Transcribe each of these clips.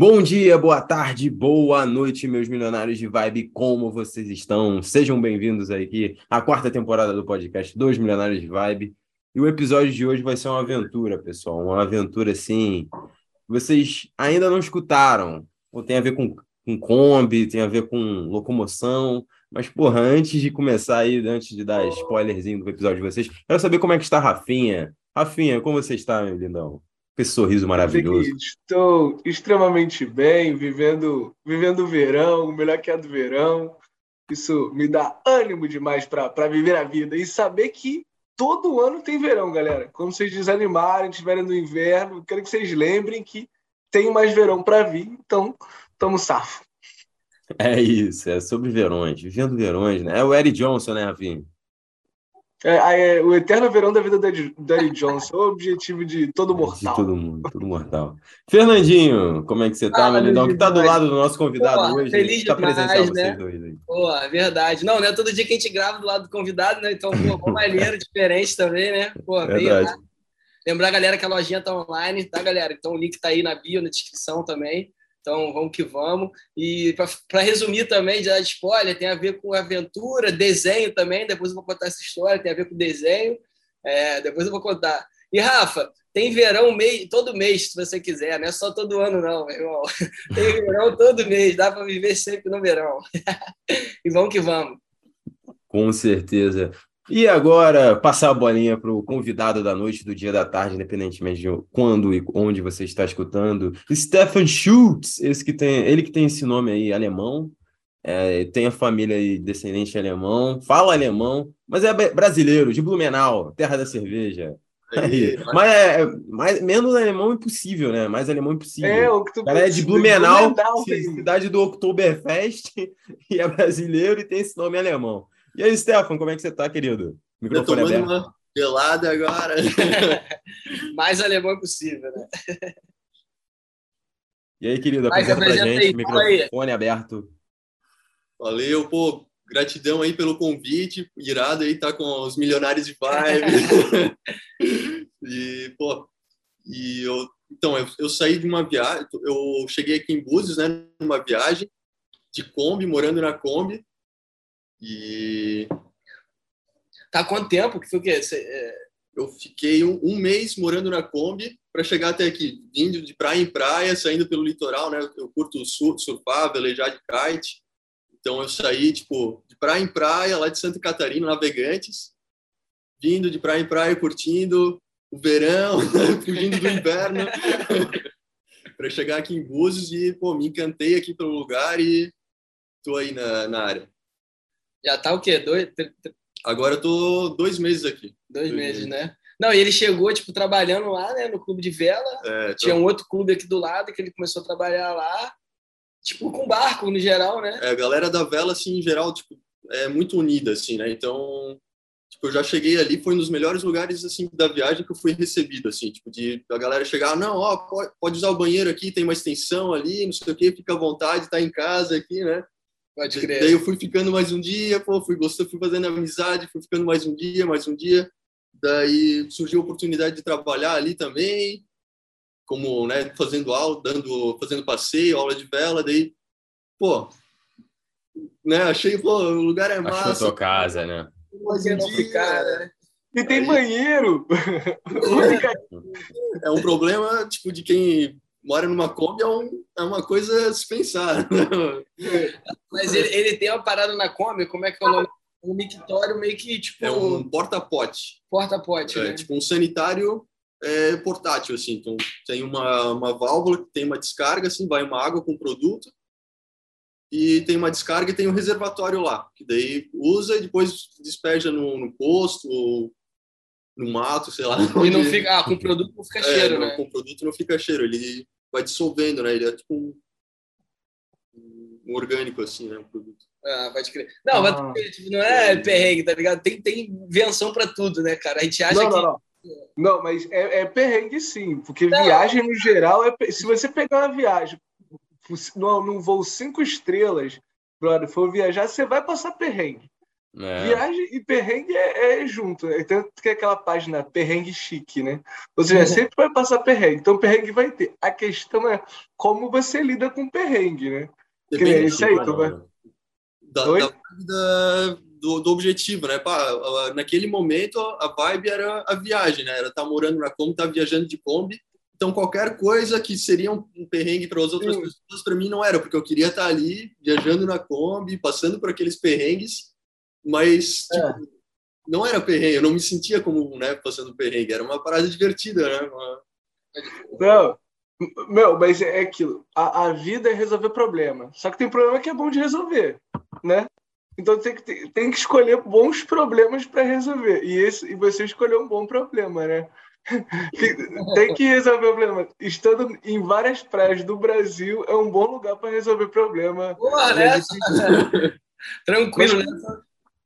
Bom dia, boa tarde, boa noite, meus milionários de vibe, como vocês estão? Sejam bem-vindos aqui à quarta temporada do podcast Dois Milionários de Vibe. E o episódio de hoje vai ser uma aventura, pessoal, uma aventura assim, vocês ainda não escutaram, ou tem a ver com, com Kombi, tem a ver com locomoção, mas, porra, antes de começar aí, antes de dar spoilerzinho do episódio de vocês, quero saber como é que está a Rafinha. Rafinha, como você está, meu lindão? Esse sorriso maravilhoso. Estou extremamente bem, vivendo, vivendo o verão, o melhor que é do verão. Isso me dá ânimo demais para viver a vida e saber que todo ano tem verão, galera. Quando vocês desanimarem, estiverem no inverno, quero que vocês lembrem que tem mais verão para vir, então estamos safo. É isso, é sobre verões, vivendo verões, né? É o Eric Johnson, né, Rafinha? É, é, o eterno verão da vida da Eric Johnson, o objetivo de todo mortal. De todo mundo, todo mortal. Fernandinho, como é que você tá, ah, meu lindão? Que tá do lado do nosso convidado Pô, hoje. Feliz tá presencial né? vocês dois aí. Pô, verdade. Não, não é todo dia que a gente grava do lado do convidado, né? Então, pô, bom maneiro, diferente também, né? Pô, verdade. Veio, Lembrar a galera que a lojinha tá online, tá, galera? Então o link tá aí na bio, na descrição também. Então, vamos que vamos. E para resumir também, já spoiler, tem a ver com aventura, desenho também. Depois eu vou contar essa história, tem a ver com desenho. É, depois eu vou contar. E, Rafa, tem verão todo mês, se você quiser, não é só todo ano, não, meu irmão. Tem verão todo mês, dá para viver sempre no verão. e vamos que vamos. Com certeza. E agora, passar a bolinha para o convidado da noite, do dia, da tarde, independentemente de quando e onde você está escutando. Stefan Schultz, esse que tem, ele que tem esse nome aí, alemão, é, tem a família aí, descendente alemão, fala alemão, mas é brasileiro, de Blumenau, terra da cerveja. Aí, mas é, mais, menos alemão impossível, né? Mais alemão impossível. É, o que tu cara é de Blumenau, Blumenau cidade do Oktoberfest, e é brasileiro e tem esse nome alemão. E aí, Stefan, como é que você tá, querido? Microfone aberto. Uma gelada agora. Mais alemão possível, né? E aí, querido, apresenta pra gente, microfone aberto. Valeu, pô, gratidão aí pelo convite, irado aí tá com os milionários de vibe. e, pô, e eu, então, eu, eu, saí de uma viagem, eu cheguei aqui em Búzios, né, numa viagem de Kombi, morando na Kombi, e. Tá quanto tempo? Que foi o quê? É... Eu fiquei um, um, mês morando na Kombi para chegar até aqui, vindo de praia em praia, saindo pelo litoral, né? Eu curto surfar, velejar de kite. Então eu saí, tipo, de praia em praia, lá de Santa Catarina, Navegantes, vindo de praia em praia, curtindo o verão, fugindo do inverno, para chegar aqui em Búzios e, pô, me encantei aqui pelo lugar e tô aí na, na área. Já tá o quê? Dois, Agora eu tô dois meses aqui. Dois, dois meses, meses, né? Não, e ele chegou, tipo, trabalhando lá, né, no clube de vela. É, Tinha um outro clube aqui do lado que ele começou a trabalhar lá, tipo, com barco, no geral, né? É, a galera da vela, assim, em geral, tipo, é muito unida, assim, né? Então, tipo, eu já cheguei ali, foi um dos melhores lugares, assim, da viagem que eu fui recebido, assim, tipo, de a galera chegar, não, ó, pode, pode usar o banheiro aqui, tem uma extensão ali, não sei o quê, fica à vontade, tá em casa aqui, né? Pode crer. Daí eu fui ficando mais um dia, pô, fui gostando, fui fazendo amizade, fui ficando mais um dia, mais um dia. Daí surgiu a oportunidade de trabalhar ali também, como, né, fazendo aula, dando, fazendo passeio, aula de vela, daí, pô, né, achei, pô, o lugar é massa. Achou a tua casa, né? Mas não ficar, né? E tem banheiro. é um problema, tipo, de quem mora numa Kombi é, um, é uma coisa a se pensar. Mas ele, ele tem uma parada na Kombi, como é que é o nome? Um mictório meio que tipo. É um porta-pote. Porta-pote. É, né? tipo um sanitário é, portátil, assim. Então tem uma, uma válvula que tem uma descarga, assim, vai uma água com produto. E tem uma descarga e tem um reservatório lá, que daí usa e depois despeja no, no posto ou no mato, sei lá. E não fica, ah, com produto não fica é, cheiro, não, né? Com produto não fica cheiro, ele vai dissolvendo, né? Ele é tipo um, um orgânico, assim, né? Um produto. Ah, pode crer. Não, ah. mas, tipo, não é perrengue, tá ligado? Tem, tem invenção para tudo, né, cara? A gente acha não, que. Não, não. não mas é, é perrengue sim, porque não. viagem no geral é. Se você pegar uma viagem num voo cinco estrelas, brother, for viajar, você vai passar perrengue. É. Viagem e perrengue é, é junto. Né? Tanto que aquela página perrengue chique, né? Ou seja, uhum. sempre vai passar perrengue. Então, perrengue vai ter. A questão é como você lida com perrengue, né? Depende é isso aí, tu vai... da, da, do, do, objetivo, né? Pá, naquele momento, a vibe era a viagem, né? Era estar tá morando na Kombi, estar tá viajando de Kombi. Então, qualquer coisa que seria um perrengue para as outras Sim. pessoas, para mim não era, porque eu queria estar tá ali, viajando na Kombi, passando por aqueles perrengues mas é. tipo, não era perrengue, eu não me sentia como né, passando perrengue, era uma parada divertida, né? Uma... Não, meu, mas é aquilo. A, a vida é resolver problema. Só que tem problema que é bom de resolver, né? Então tem que, tem que escolher bons problemas para resolver. E, esse, e você escolheu um bom problema, né? tem que resolver o problema. Estando em várias praias do Brasil, é um bom lugar para resolver problema. Boa, né? Tranquilo, né?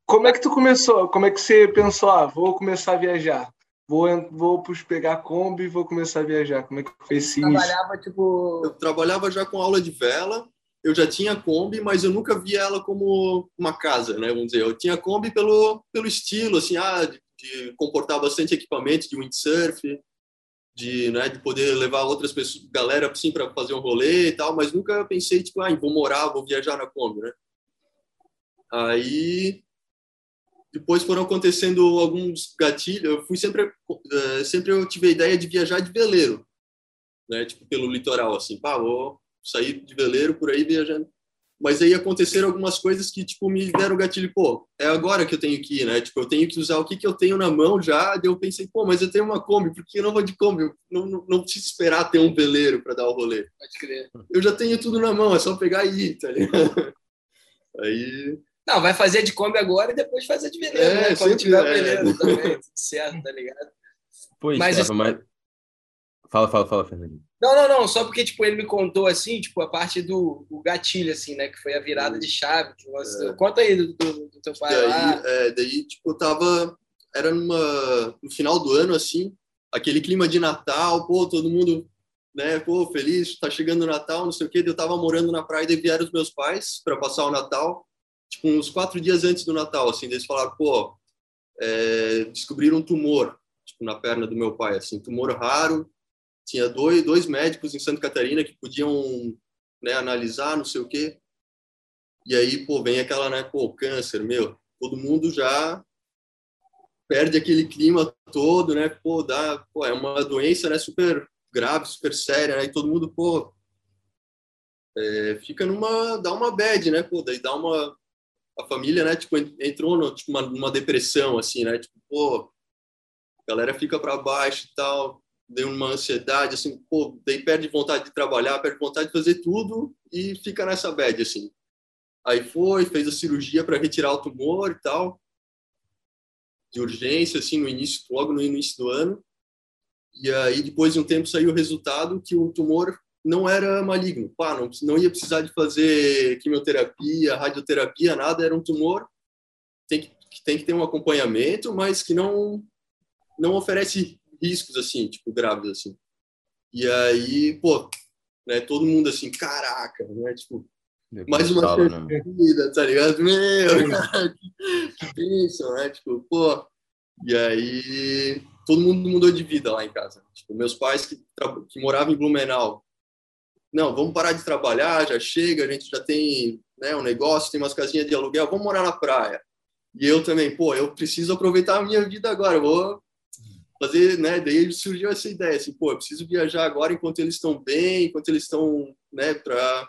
Como é que tu começou? Como é que você pensou? Ah, vou começar a viajar. Vou, vou pegar a Kombi e vou começar a viajar. Como é que foi esse trabalhava, tipo... Eu trabalhava já com aula de vela. Eu já tinha Kombi, mas eu nunca via ela como uma casa, né? Vamos dizer, eu tinha Kombi pelo, pelo estilo, assim, ah, de, de comportar bastante equipamento de windsurf, de, né, de poder levar outras pessoas, galera, assim, para fazer um rolê e tal, mas nunca pensei, tipo, ah, vou morar, vou viajar na Kombi, né? Aí depois foram acontecendo alguns gatilhos. Eu fui sempre, uh, sempre eu tive a ideia de viajar de veleiro, né? Tipo pelo litoral, assim, pá, vou sair de veleiro por aí viajando. Mas aí aconteceram algumas coisas que tipo me deram gatilho, pô, é agora que eu tenho que ir, né? Tipo, eu tenho que usar o que que eu tenho na mão já. Daí eu pensei, pô, mas eu tenho uma Kombi, por que eu não vou de Kombi? Eu não, não, não preciso esperar ter um veleiro para dar o rolê. Pode crer. Eu já tenho tudo na mão, é só pegar e ir, tá ligado? Aí não, vai fazer de Kombi agora e depois fazer de veneno, é, né? Quando tiver é. veneno também, tudo certo, tá ligado? Pois, mas, isso... mas... Fala, fala, fala, Fernandinho. Não, não, não, só porque, tipo, ele me contou, assim, tipo, a parte do, do gatilho, assim, né, que foi a virada de chave. Que você... é. Conta aí do, do, do teu pai daí, lá. É, daí, tipo, eu tava, era numa, no final do ano, assim, aquele clima de Natal, pô, todo mundo, né, pô, feliz, tá chegando o Natal, não sei o quê, eu tava morando na praia, e vieram os meus pais para passar o Natal, tipo, uns quatro dias antes do Natal, assim, eles falaram, pô, é, descobriram um tumor, tipo, na perna do meu pai, assim, tumor raro, tinha dois, dois médicos em Santa Catarina que podiam, né, analisar, não sei o quê, e aí, pô, vem aquela, né, pô, câncer, meu, todo mundo já perde aquele clima todo, né, pô, dá, pô, é uma doença, né, super grave, super séria, né, e todo mundo, pô, é, fica numa, dá uma bad, né, pô, daí dá uma, a família, né, tipo, entrou tipo, uma, numa depressão, assim, né, tipo, pô, a galera fica para baixo e tal, deu uma ansiedade, assim, pô, daí perde vontade de trabalhar, perde vontade de fazer tudo e fica nessa bad, assim. Aí foi, fez a cirurgia para retirar o tumor e tal, de urgência, assim, no início, logo no início do ano. E aí, depois de um tempo, saiu o resultado que o tumor não era maligno. Pá, não, não ia precisar de fazer quimioterapia, radioterapia, nada, era um tumor. Tem que, tem que ter um acompanhamento, mas que não não oferece riscos assim, tipo graves assim. E aí, pô, né, todo mundo assim, caraca, né, tipo, mais uma fala, vida, né? tá ligado? Meu, que bênção, né? Tipo, pô. E aí, todo mundo mudou de vida lá em casa. Tipo, meus pais que, que moravam em Blumenau, não, vamos parar de trabalhar, já chega, a gente já tem né, um negócio, tem umas casinhas de aluguel, vamos morar na praia. E eu também, pô, eu preciso aproveitar a minha vida agora, vou fazer, né? Daí surgiu essa ideia, assim, pô, eu preciso viajar agora enquanto eles estão bem, enquanto eles estão, né, para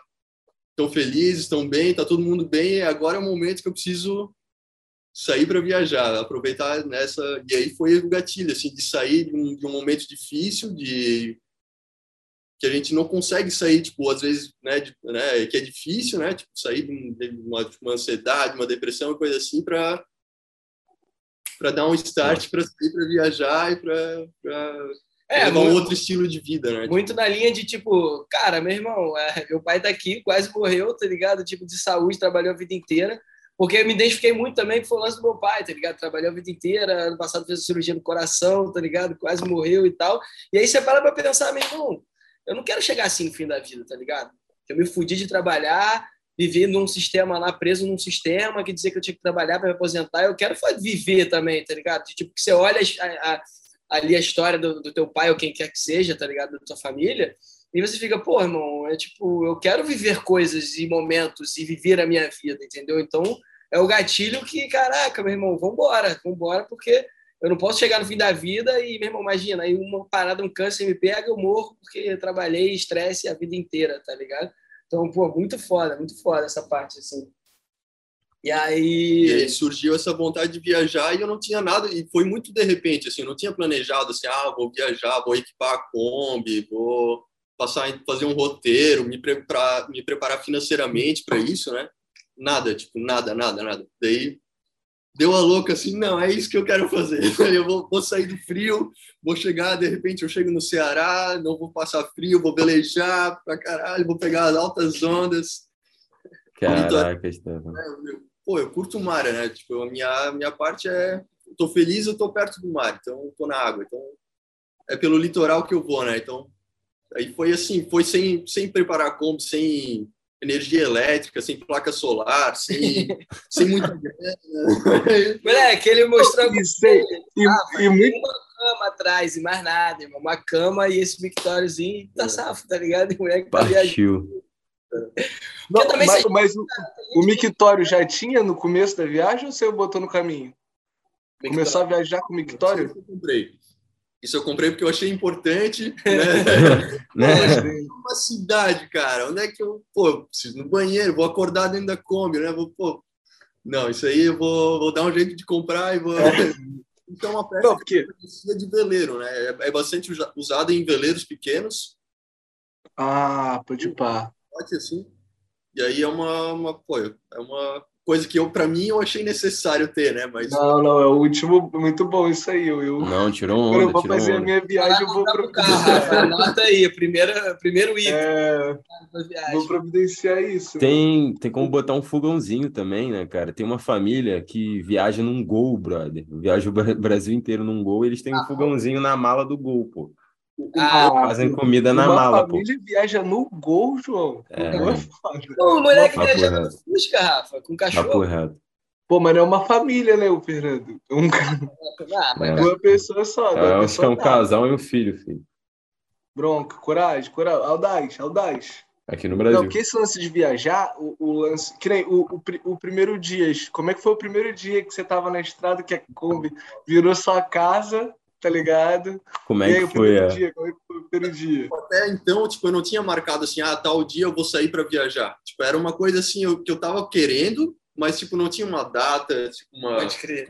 estão felizes, estão bem, tá todo mundo bem, agora é o momento que eu preciso sair para viajar, aproveitar nessa, e aí foi o gatilho, assim, de sair de um, de um momento difícil, de que a gente não consegue sair, tipo, às vezes, né, de, né que é difícil, né, tipo, sair de uma, de uma ansiedade, uma depressão, coisa assim, para para dar um start para sair para viajar e para é, levar um outro estilo de vida, né? Muito na linha de tipo, cara, meu irmão, é, meu pai tá aqui, quase morreu, tá ligado? Tipo, de saúde, trabalhou a vida inteira. Porque eu me identifiquei muito também com o lance do meu pai, tá ligado? Trabalhou a vida inteira, ano passado fez cirurgia no coração, tá ligado? Quase morreu e tal. E aí você para pra pensar, meu irmão, eu não quero chegar assim no fim da vida, tá ligado? Eu me fudi de trabalhar, vivi num sistema lá, preso num sistema que dizia que eu tinha que trabalhar para me aposentar. Eu quero viver também, tá ligado? Tipo, que você olha a, a, ali a história do, do, teu pai ou quem quer que seja, tá ligado? Da tua família, e você fica, pô, irmão, é tipo, eu quero viver coisas e momentos e viver a minha vida, entendeu? Então, é o gatilho que, caraca, meu irmão, vambora, vambora, porque eu não posso chegar no fim da vida e, meu irmão, imagina, aí uma parada, um câncer me pega, eu morro porque eu trabalhei estresse a vida inteira, tá ligado? Então, pô, muito foda, muito foda essa parte, assim. E aí... e aí... surgiu essa vontade de viajar e eu não tinha nada, e foi muito de repente, assim, eu não tinha planejado assim, ah, vou viajar, vou equipar a Kombi, vou passar fazer um roteiro, me preparar, me preparar financeiramente para isso, né? Nada, tipo, nada, nada, nada. Daí deu a louca assim, não, é isso que eu quero fazer. Eu vou, vou, sair do frio, vou chegar, de repente eu chego no Ceará, não vou passar frio, vou velejar pra caralho, vou pegar as altas ondas. Caraca, Estevão. É, pô, eu curto o mar, né? Tipo, a minha, minha parte é, eu tô feliz, eu tô perto do mar, então eu tô na água, então é pelo litoral que eu vou, né? Então, aí foi assim, foi sem, sem preparar como, sem energia elétrica, sem placa solar, sem, sem muita grana. Moleque, ele mostrou e, sei, e, ah, e muito... uma cama atrás e mais nada, irmão. Uma cama e esse Victóriozinho tá é. safo, tá ligado? E moleque tá Partiu. Não, mas, mas o, o Mictório já tinha no começo da viagem ou você botou no caminho? Mictório. Começou a viajar com o Mictório? Eu comprei. Isso eu comprei porque eu achei importante, né? né? uma cidade, cara, onde é que eu, pô, preciso no banheiro, vou acordar dentro da Kombi, né? Vou, pô, não, isso aí eu vou, vou dar um jeito de comprar e vou... É. Então, é uma peça não, porque... precisa de veleiro, né? É, é bastante usada em veleiros pequenos. Ah, pode pá. Pode assim. E aí é uma, uma, pô, é uma coisa que eu para mim eu achei necessário ter, né? Mas não, não, é o último muito bom isso aí. Eu, eu... Não, tirou onda. Quando eu vou fazer onda. a minha viagem, eu vou providenciar. Anota aí, primeira, primeiro item. É... Vou providenciar isso. Tem, tem como botar um fogãozinho também, né, cara? Tem uma família que viaja num Gol, brother. Viaja o Brasil inteiro num Gol, eles têm um ah, fogãozinho na mala do Gol, pô. Ah, fazem comida na mala, pô. família viaja no gol, João. É. Não é o moleque viaja no Fusca, Rafa, com cachorro. Pô, mas não é uma família, né, o Fernando? É um... Ah, mas... Uma pessoa só. É, eu acho que é um casal e um filho, filho. Bronca, coragem, coragem. Audaz, audaz. Aqui no Brasil. Não, porque esse lance de viajar, o, o lance. Que nem o, o, o, primeiro dia. Como é que foi o primeiro dia que você tava na estrada que a Kombi virou sua casa tá ligado? Como é que foi? É? Dia, como é que foi o primeiro dia? Até então, tipo, eu não tinha marcado assim, ah, tal dia eu vou sair para viajar. Tipo, era uma coisa assim eu, que eu tava querendo, mas tipo não tinha uma data, tipo, uma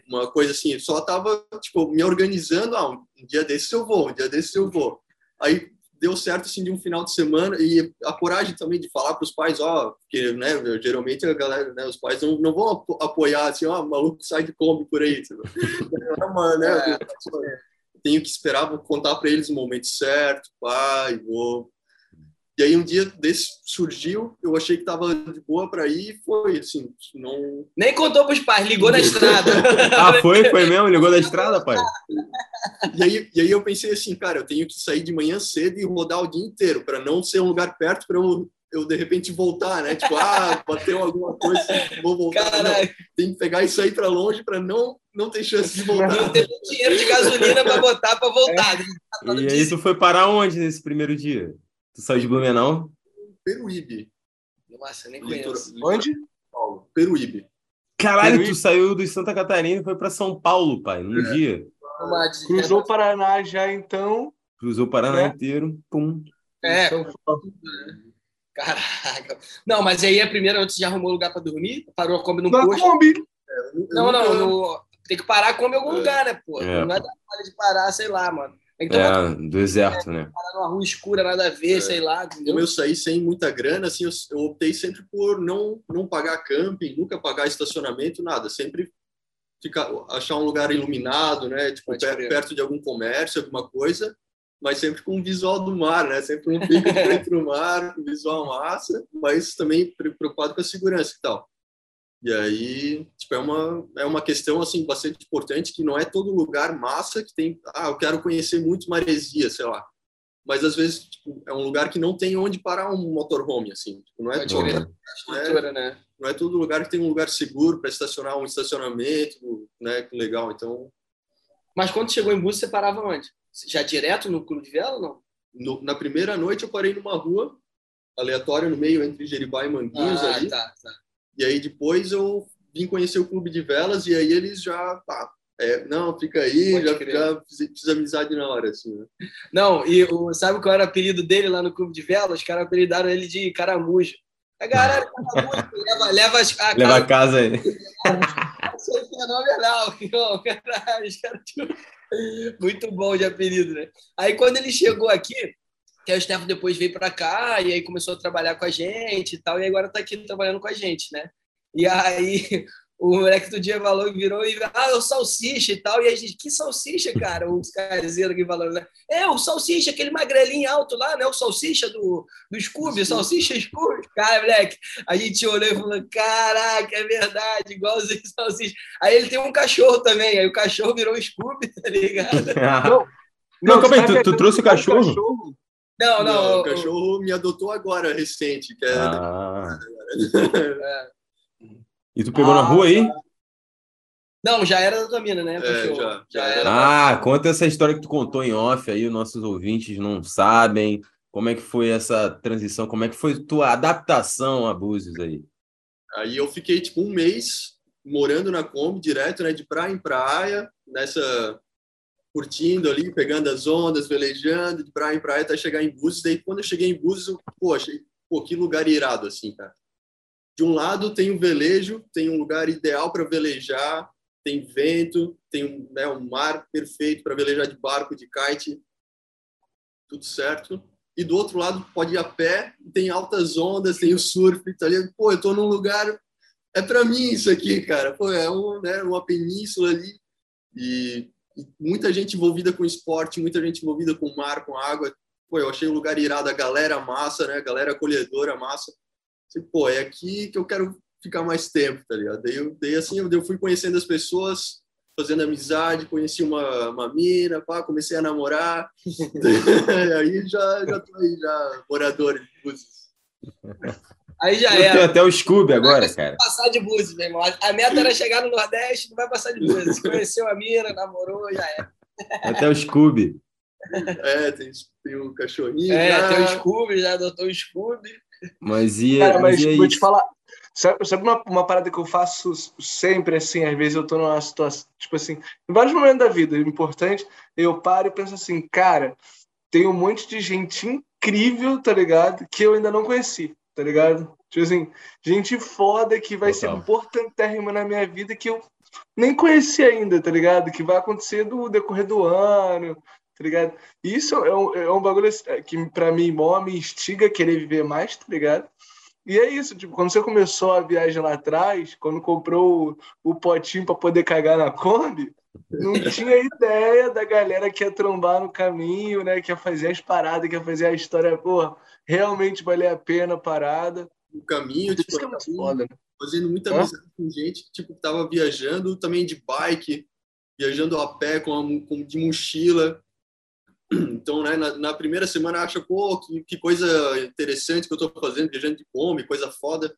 uma coisa assim, só tava tipo me organizando, ah, um dia desses eu vou, um dia desses eu vou. Aí deu certo assim de um final de semana e a coragem também de falar para os pais, ó, porque né, geralmente a galera, né, os pais não, não vão apoiar assim, ó, maluco sai de Kombi por aí, tipo. não, né, é tenho que esperar, vou contar para eles o momento certo, pai, vou. E aí um dia desse surgiu, eu achei que tava de boa para ir e foi, assim, não... Nem contou pros pais, ligou na estrada. ah, foi? Foi mesmo? Ligou na estrada, pai? E aí, e aí eu pensei assim, cara, eu tenho que sair de manhã cedo e rodar o dia inteiro, para não ser um lugar perto para eu eu de repente voltar, né? Tipo, ah, bateu alguma coisa, vou voltar. Não, tem que pegar isso aí para longe para não não ter chance de voltar. Não tem dinheiro de gasolina para botar para voltar. É. E aí tu foi parar onde nesse primeiro dia? Tu saiu de Blumenau? Peruíbe. Nossa, eu nem conheço. Onde? Paulo. Peruíbe. Caralho, Peruíbe. tu saiu do Santa Catarina e foi para São Paulo, pai, num é. dia. Cruzou o Paraná já, então. Cruzou o Paraná é. inteiro, pum. É. Caraca. Não, mas aí a primeira, antes já arrumou lugar para dormir, parou a Kombi no posto. Kombi. Não, não, no... tem que parar a Kombi em algum é. lugar, né, pô? É. Não é da hora de parar, sei lá, mano. Então, é, do deserto, né? Parar numa rua escura, nada a ver, é. sei lá. Entendeu? Como eu saí sem muita grana, assim, eu, eu, optei sempre por não, não pagar camping, nunca pagar estacionamento, nada. Sempre ficar, achar um lugar iluminado, né? Tipo, per, perto de algum comércio, alguma coisa mas sempre com o visual do mar, né? Sempre um pico de frente no mar, com visual massa, mas também preocupado com a segurança e tal. E aí, tipo, é uma, é uma questão, assim, bastante importante, que não é todo lugar massa que tem... Ah, eu quero conhecer muito maresia, sei lá. mas às vezes tipo, é um lugar que não tem onde parar um motorhome, assim. Tipo, não é, todo, é, né? não é todo lugar que tem um lugar seguro para estacionar, um estacionamento, né? Legal, então... Mas quando chegou em Búzios, você parava onde? Já direto no Clube de Vela ou não? No, na primeira noite eu parei numa rua aleatória no meio entre Jeribá e Manguinhos ah, ali. Tá, tá. E aí depois eu vim conhecer o clube de velas e aí eles já pá, é, não, fica aí, Pode já, já fiz amizade na hora, assim, né? Não, e o, sabe qual era o apelido dele lá no clube de velas? Os caras apelidaram ele de caramujo. A galera leva, leva, a, leva a casa aí. Fenomenal. Muito bom de apelido, né? Aí quando ele chegou aqui, que o Stefano depois veio para cá e aí começou a trabalhar com a gente e tal, e agora está aqui trabalhando com a gente, né? E aí o moleque do dia falou, virou e ah, é o salsicha e tal. E a gente, que salsicha, cara? Os caseiro aqui falando, né? É, o salsicha, aquele magrelinho alto lá, né? O salsicha do, do Scooby, salsicha Scooby. Cara, moleque, a gente olhou e falou: caraca, é verdade, igualzinho salsicha. Aí ele tem um cachorro também, aí o cachorro virou Scooby, tá ligado? não, não, calma aí, tu, tu trouxe o cachorro? cachorro? Não, não, não. O cachorro me adotou agora, recente. Que é... Ah. é. E tu pegou ah, na rua aí? Não, já era da tua mina, né? É, já, já era. Ah, conta essa história que tu contou em off aí, os nossos ouvintes não sabem. Como é que foi essa transição? Como é que foi tua adaptação a Búzios aí? Aí eu fiquei tipo um mês morando na Kombi direto, né, de praia em praia, nessa curtindo ali, pegando as ondas, velejando de praia em praia até chegar em Búzios. Daí quando eu cheguei em Búzios, eu, pô, achei, pô, que lugar irado assim, cara de um lado tem o velejo, tem um lugar ideal para velejar, tem vento, tem né, um mar perfeito para velejar de barco, de kite, tudo certo. E do outro lado pode ir a pé, tem altas ondas, tem o surf, tá ali. Pô, eu tô num lugar é para mim isso aqui, cara. Pô, é um, né, uma península ali e, e, muita gente envolvida com esporte, muita gente envolvida com mar, com água. Pô, eu achei um lugar irado, a galera massa, né? A galera acolhedora massa. Pô, é aqui que eu quero ficar mais tempo, tá ligado? Daí, eu, daí assim, eu fui conhecendo as pessoas, fazendo amizade, conheci uma, uma mina, pá, comecei a namorar, aí já, já tô aí, já morador de Búzios. Aí já era. até o Scooby agora, cara. Passar de Búzios, meu irmão. A meta era chegar no Nordeste, não vai passar de Búzios. Conheceu a mina, namorou, já era. Até o Scooby. É, tem, tem o cachorrinho. É, já. tem o Scooby, já adotou o Scooby. Mas e, Cara, mas, mas vou te falar. Sabe, sabe uma, uma parada que eu faço sempre assim? Às vezes eu tô numa situação, tipo assim, em vários momentos da vida, importante, eu paro e penso assim, cara, tem um monte de gente incrível, tá ligado? Que eu ainda não conheci, tá ligado? Tipo assim, gente foda que vai Total. ser importantérrima na minha vida que eu nem conheci ainda, tá ligado? Que vai acontecer do decorrer do ano, tá ligado? Isso é um, é um bagulho assim, que para mim mó me instiga a querer viver mais, tá ligado? E é isso, tipo, quando você começou a viagem lá atrás, quando comprou o, o potinho para poder cagar na Kombi, não tinha ideia da galera que ia trombar no caminho, né? Que ia fazer as paradas, que ia fazer a história, pô, realmente valer a pena a parada. O caminho, tipo, isso é foda, né? fazendo muita amizade com gente que tipo, tava viajando também de bike, viajando a pé com, com de mochila. Então, né, na, na, primeira semana acha, pô, que, que, coisa interessante que eu estou fazendo, viajando de Kombi, coisa foda.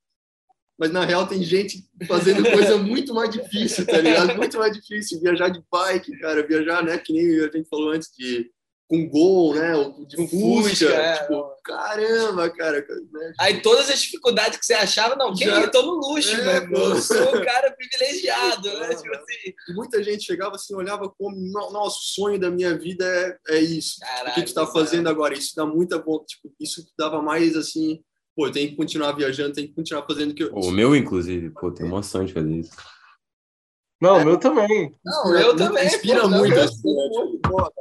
Mas na real tem gente fazendo coisa muito mais difícil, tá ligado? Muito mais difícil viajar de bike, cara, viajar, né, que nem a gente falou antes de com gol, né? De um Fusca. Fusca é, tipo, caramba, cara. Né? Aí todas as dificuldades que você achava, não, quem Já... eu tô no luxo, é, velho. Eu sou um cara privilegiado, né? Tipo assim. Muita gente chegava assim, olhava como, nosso sonho da minha vida é, é isso. Caralho, o que tu tá fazendo agora? Isso dá muita volta, tipo, isso dava mais assim, pô, tenho que continuar viajando, tenho que continuar fazendo o que eu. O meu, inclusive, pô, tem emoção de fazer isso. Não, o meu também. Não, eu também. Inspira pô, muito. Não, assim, né? tipo, pô,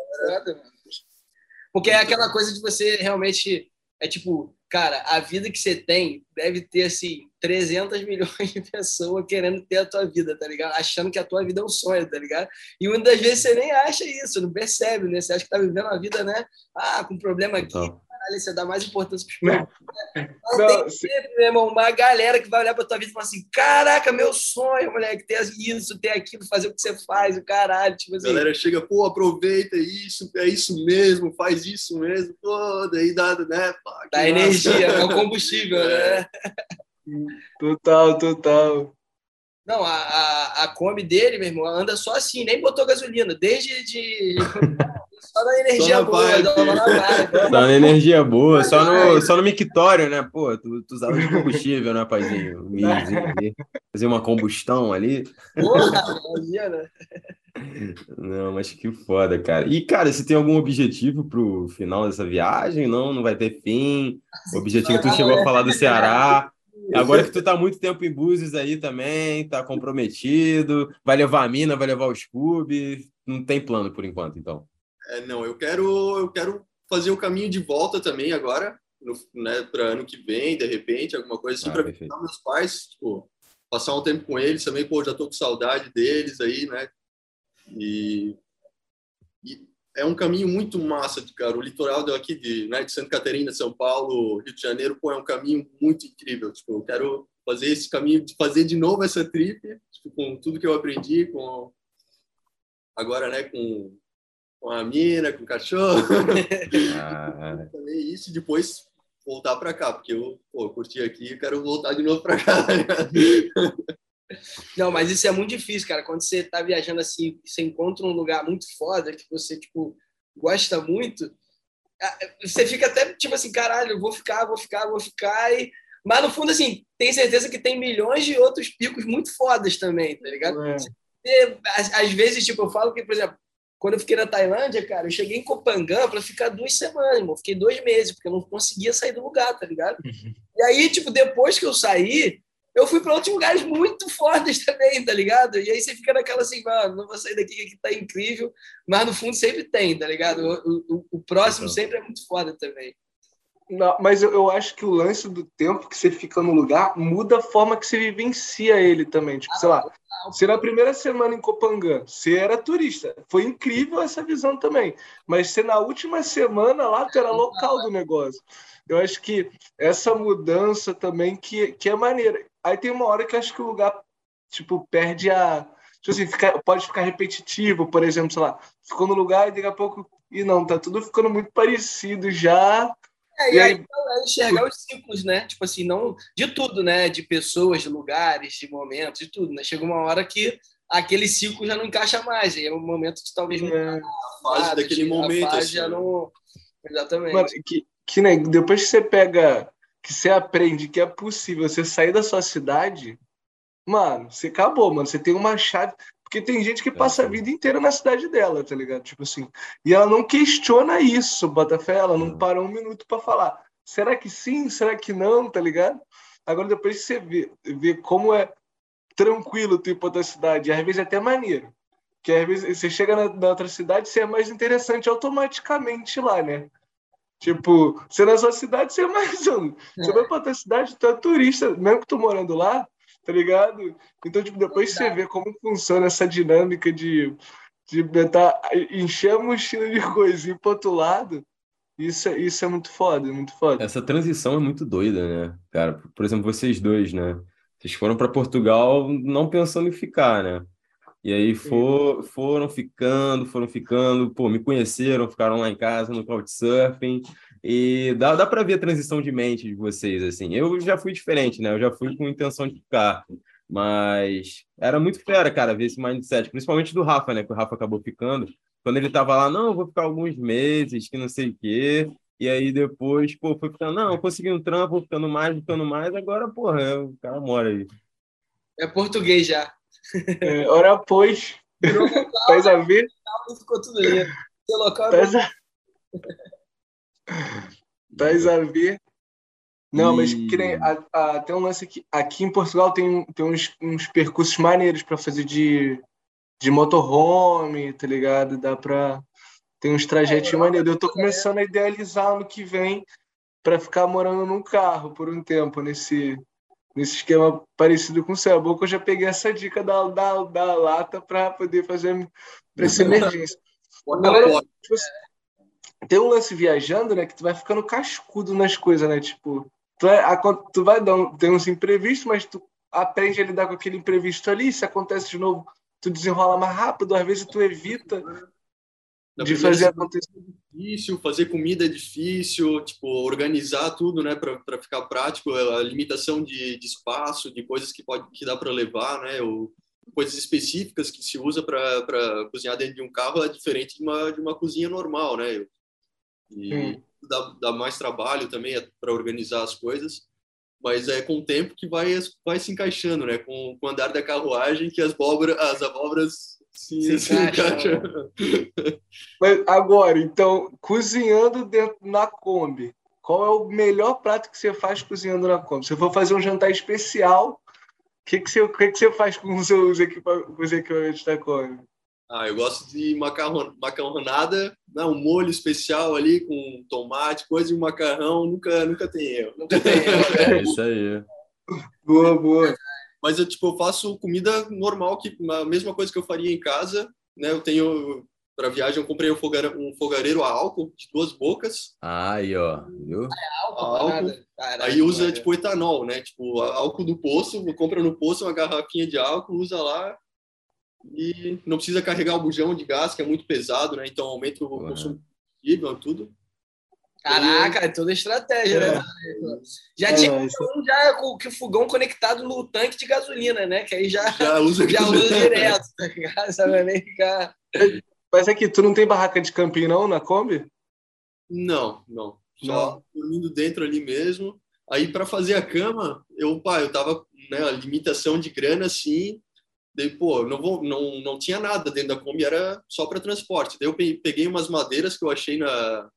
porque é aquela coisa de você realmente. É tipo, cara, a vida que você tem deve ter, assim, 300 milhões de pessoas querendo ter a tua vida, tá ligado? Achando que a tua vida é um sonho, tá ligado? E muitas vezes você nem acha isso, não percebe, né? Você acha que tá vivendo uma vida, né? Ah, com problema aqui, você dá mais importância para os Não, não, tem sempre, meu irmão, uma galera que vai olhar para tua vida e falar assim: caraca, meu sonho, moleque, ter isso, ter aquilo, fazer o que você faz, o caralho. Tipo assim. A galera chega, pô, aproveita isso, é isso mesmo, faz isso mesmo, pô, daí dá, né? Pá, dá energia, é o combustível, é. né? Total, total. Não, a, a, a Kombi dele, meu irmão, anda só assim, nem botou gasolina, desde de, só na energia só boa, só na energia boa, só no, só no mictório, né? Pô, tu, tu usava de combustível, né, paizinho? Fazer uma combustão ali. Porra, imagina. Não, mas que foda, cara. E, cara, você tem algum objetivo pro final dessa viagem? Não, não vai ter fim. O objetivo que tu chegou a falar do Ceará. Agora que tu tá muito tempo em Búzios aí também, tá comprometido, vai levar a mina, vai levar o Scooby, não tem plano por enquanto, então. É, não, eu quero, eu quero fazer o caminho de volta também agora, no, né, para ano que vem, de repente, alguma coisa assim, ah, para visitar meus pais, tipo, passar um tempo com eles também, pô, já tô com saudade deles aí, né? E, e é um caminho muito massa, cara. O litoral daqui de, né, de Santa Catarina, São Paulo, Rio de Janeiro, pô, é um caminho muito incrível. Tipo, eu quero fazer esse caminho, fazer de novo essa trip, tipo, com tudo que eu aprendi, com agora, né, com com a mina, com o cachorro. Ah. Também isso, depois voltar para cá, porque eu pô, curti aqui e quero voltar de novo para cá. Não, mas isso é muito difícil, cara. Quando você tá viajando assim, você encontra um lugar muito foda que você, tipo, gosta muito, você fica até, tipo assim, caralho, vou ficar, vou ficar, vou ficar. E... Mas, no fundo, assim, tem certeza que tem milhões de outros picos muito fodas também, tá ligado? É. às, às vezes, tipo, eu falo que, por exemplo, quando eu fiquei na Tailândia, cara, eu cheguei em Kopangan para ficar duas semanas, irmão. Fiquei dois meses, porque eu não conseguia sair do lugar, tá ligado? Uhum. E aí, tipo, depois que eu saí, eu fui para outros lugares muito fortes também, tá ligado? E aí você fica naquela assim, mano, não vou sair daqui, que aqui tá incrível, mas no fundo sempre tem, tá ligado? O, o, o próximo então. sempre é muito foda também. Não, mas eu, eu acho que o lance do tempo que você fica no lugar muda a forma que você vivencia ele também. Tipo, ah, sei lá, se na primeira semana em Copangan você era turista, foi incrível essa visão também. Mas se na última semana lá, tu era local do negócio. Eu acho que essa mudança também que, que é maneira. Aí tem uma hora que eu acho que o lugar, tipo, perde a. Tipo assim, fica, pode ficar repetitivo, por exemplo, sei lá, ficou no lugar e daqui a pouco. E não, tá tudo ficando muito parecido já é, e, aí, aí é enxergar os ciclos, né? Tipo assim, não de tudo, né? De pessoas, de lugares, de momentos, de tudo, né? Chega uma hora que aquele ciclo já não encaixa mais. E é um momento que talvez não. É, fase daquele momento. Fase assim. já não... Exatamente. Mano, que, que né, depois que você pega, que você aprende que é possível você sair da sua cidade, mano, você acabou, mano. Você tem uma chave. Porque tem gente que passa a vida inteira na cidade dela, tá ligado? Tipo assim. E ela não questiona isso, Botafé, ela não para um minuto para falar. Será que sim? Será que não? Tá ligado? Agora, depois você vê, vê como é tranquilo tu ir pra outra cidade, às vezes é até maneiro. Que às vezes você chega na, na outra cidade, você é mais interessante automaticamente lá, né? Tipo, você na sua cidade, você é mais um. Você é. vai pra outra cidade, tu é turista, mesmo que tu morando lá, tá ligado? Então, tipo, depois você vê como funciona essa dinâmica de, de botar, encher a mochila de coisa e ir pro outro lado, isso, é, isso é muito foda, muito foda. Essa transição é muito doida, né, cara? Por exemplo, vocês dois, né? Vocês foram para Portugal não pensando em ficar, né? E aí for, foram ficando, foram ficando, pô, me conheceram, ficaram lá em casa no Couchsurfing, e dá, dá para ver a transição de mente de vocês, assim. Eu já fui diferente, né? Eu já fui com intenção de ficar. Mas era muito fera, cara, ver esse mindset, principalmente do Rafa, né? Que o Rafa acabou ficando. Quando ele tava lá, não, vou ficar alguns meses, que não sei o quê. E aí depois, pô, foi ficando, não, consegui um trampo, vou ficando mais, ficando mais. Agora, porra, é, o cara mora aí. É português já. É, ora, pois. Faz a ver. Ficou tudo ali. Seu local Tais a ver. Não, mas que nem, a, a, tem um lance aqui. Aqui em Portugal tem, tem uns, uns percursos maneiros para fazer de, de motorhome, tá ligado? Dá para Tem uns trajetos é, maneiros. Eu tô começando a idealizar ano que vem para ficar morando num carro por um tempo nesse, nesse esquema parecido com o céu. Bom que eu já peguei essa dica da, da, da lata para poder fazer para essa emergência. Agora, tipo, tem um lance viajando, né, que tu vai ficando cascudo nas coisas, né? Tipo, tu vai, a, tu vai dar um, tem uns imprevistos, mas tu aprende a lidar com aquele imprevisto ali, se acontece de novo, tu desenrola mais rápido, às vezes tu evita de fazer acontecer. é difícil, fazer comida é difícil, tipo, organizar tudo, né, para ficar prático, a limitação de, de espaço, de coisas que pode que dá para levar, né, ou coisas específicas que se usa para cozinhar dentro de um carro é diferente de uma de uma cozinha normal, né? E Hum. dá, dá mais trabalho também para organizar as coisas, mas é com o tempo que vai vai se encaixando, né, com, com o andar da carruagem que as abóboras as abóboras se, Se encaixam. Mas agora, então, cozinhando dentro na Kombi, qual é o melhor prato que você faz cozinhando na Kombi? Se for fazer um jantar especial, o que, que, você, que, que você faz com os seus equipa- com os equipamentos da Kombi? Ah, eu gosto de macarrão, macarronada, né, um molho especial ali com tomate, coisa de macarrão, nunca, nunca tem erro. Nunca tem erro, né? É isso aí. Boa, boa. Mas eu tipo eu faço comida normal, que a mesma coisa que eu faria em casa, né? Eu tenho para viagem eu comprei um fogareiro, um fogareiro a álcool de duas bocas, Aí, ó, viu? Álcool, Álcool. parada. Caralho, aí usa tipo etanol, né? Tipo álcool do poço, compra no poço uma garrafinha de álcool, usa lá e não precisa carregar o bujão de gás que é muito pesado, né? Então aumenta o Porra. consumo de combustível e tudo. Caraca, é toda estratégia, né? Já É, tinha isso- um já com que o fogão conectado no tanque de gasolina, né? Que aí já, Já usa já usa direto, tá ligado? Sabe nem ficar. Mas aqui, tu não tem barraca de camping não na Kombi? Não, não. Só dormindo dentro ali mesmo. Aí para fazer a cama, eu, pá, eu tava, né, a limitação de grana assim. Daí, pô, não vou, não, não tinha nada dentro da Kombi, era só para transporte. Daí eu pe- peguei umas madeiras que eu achei na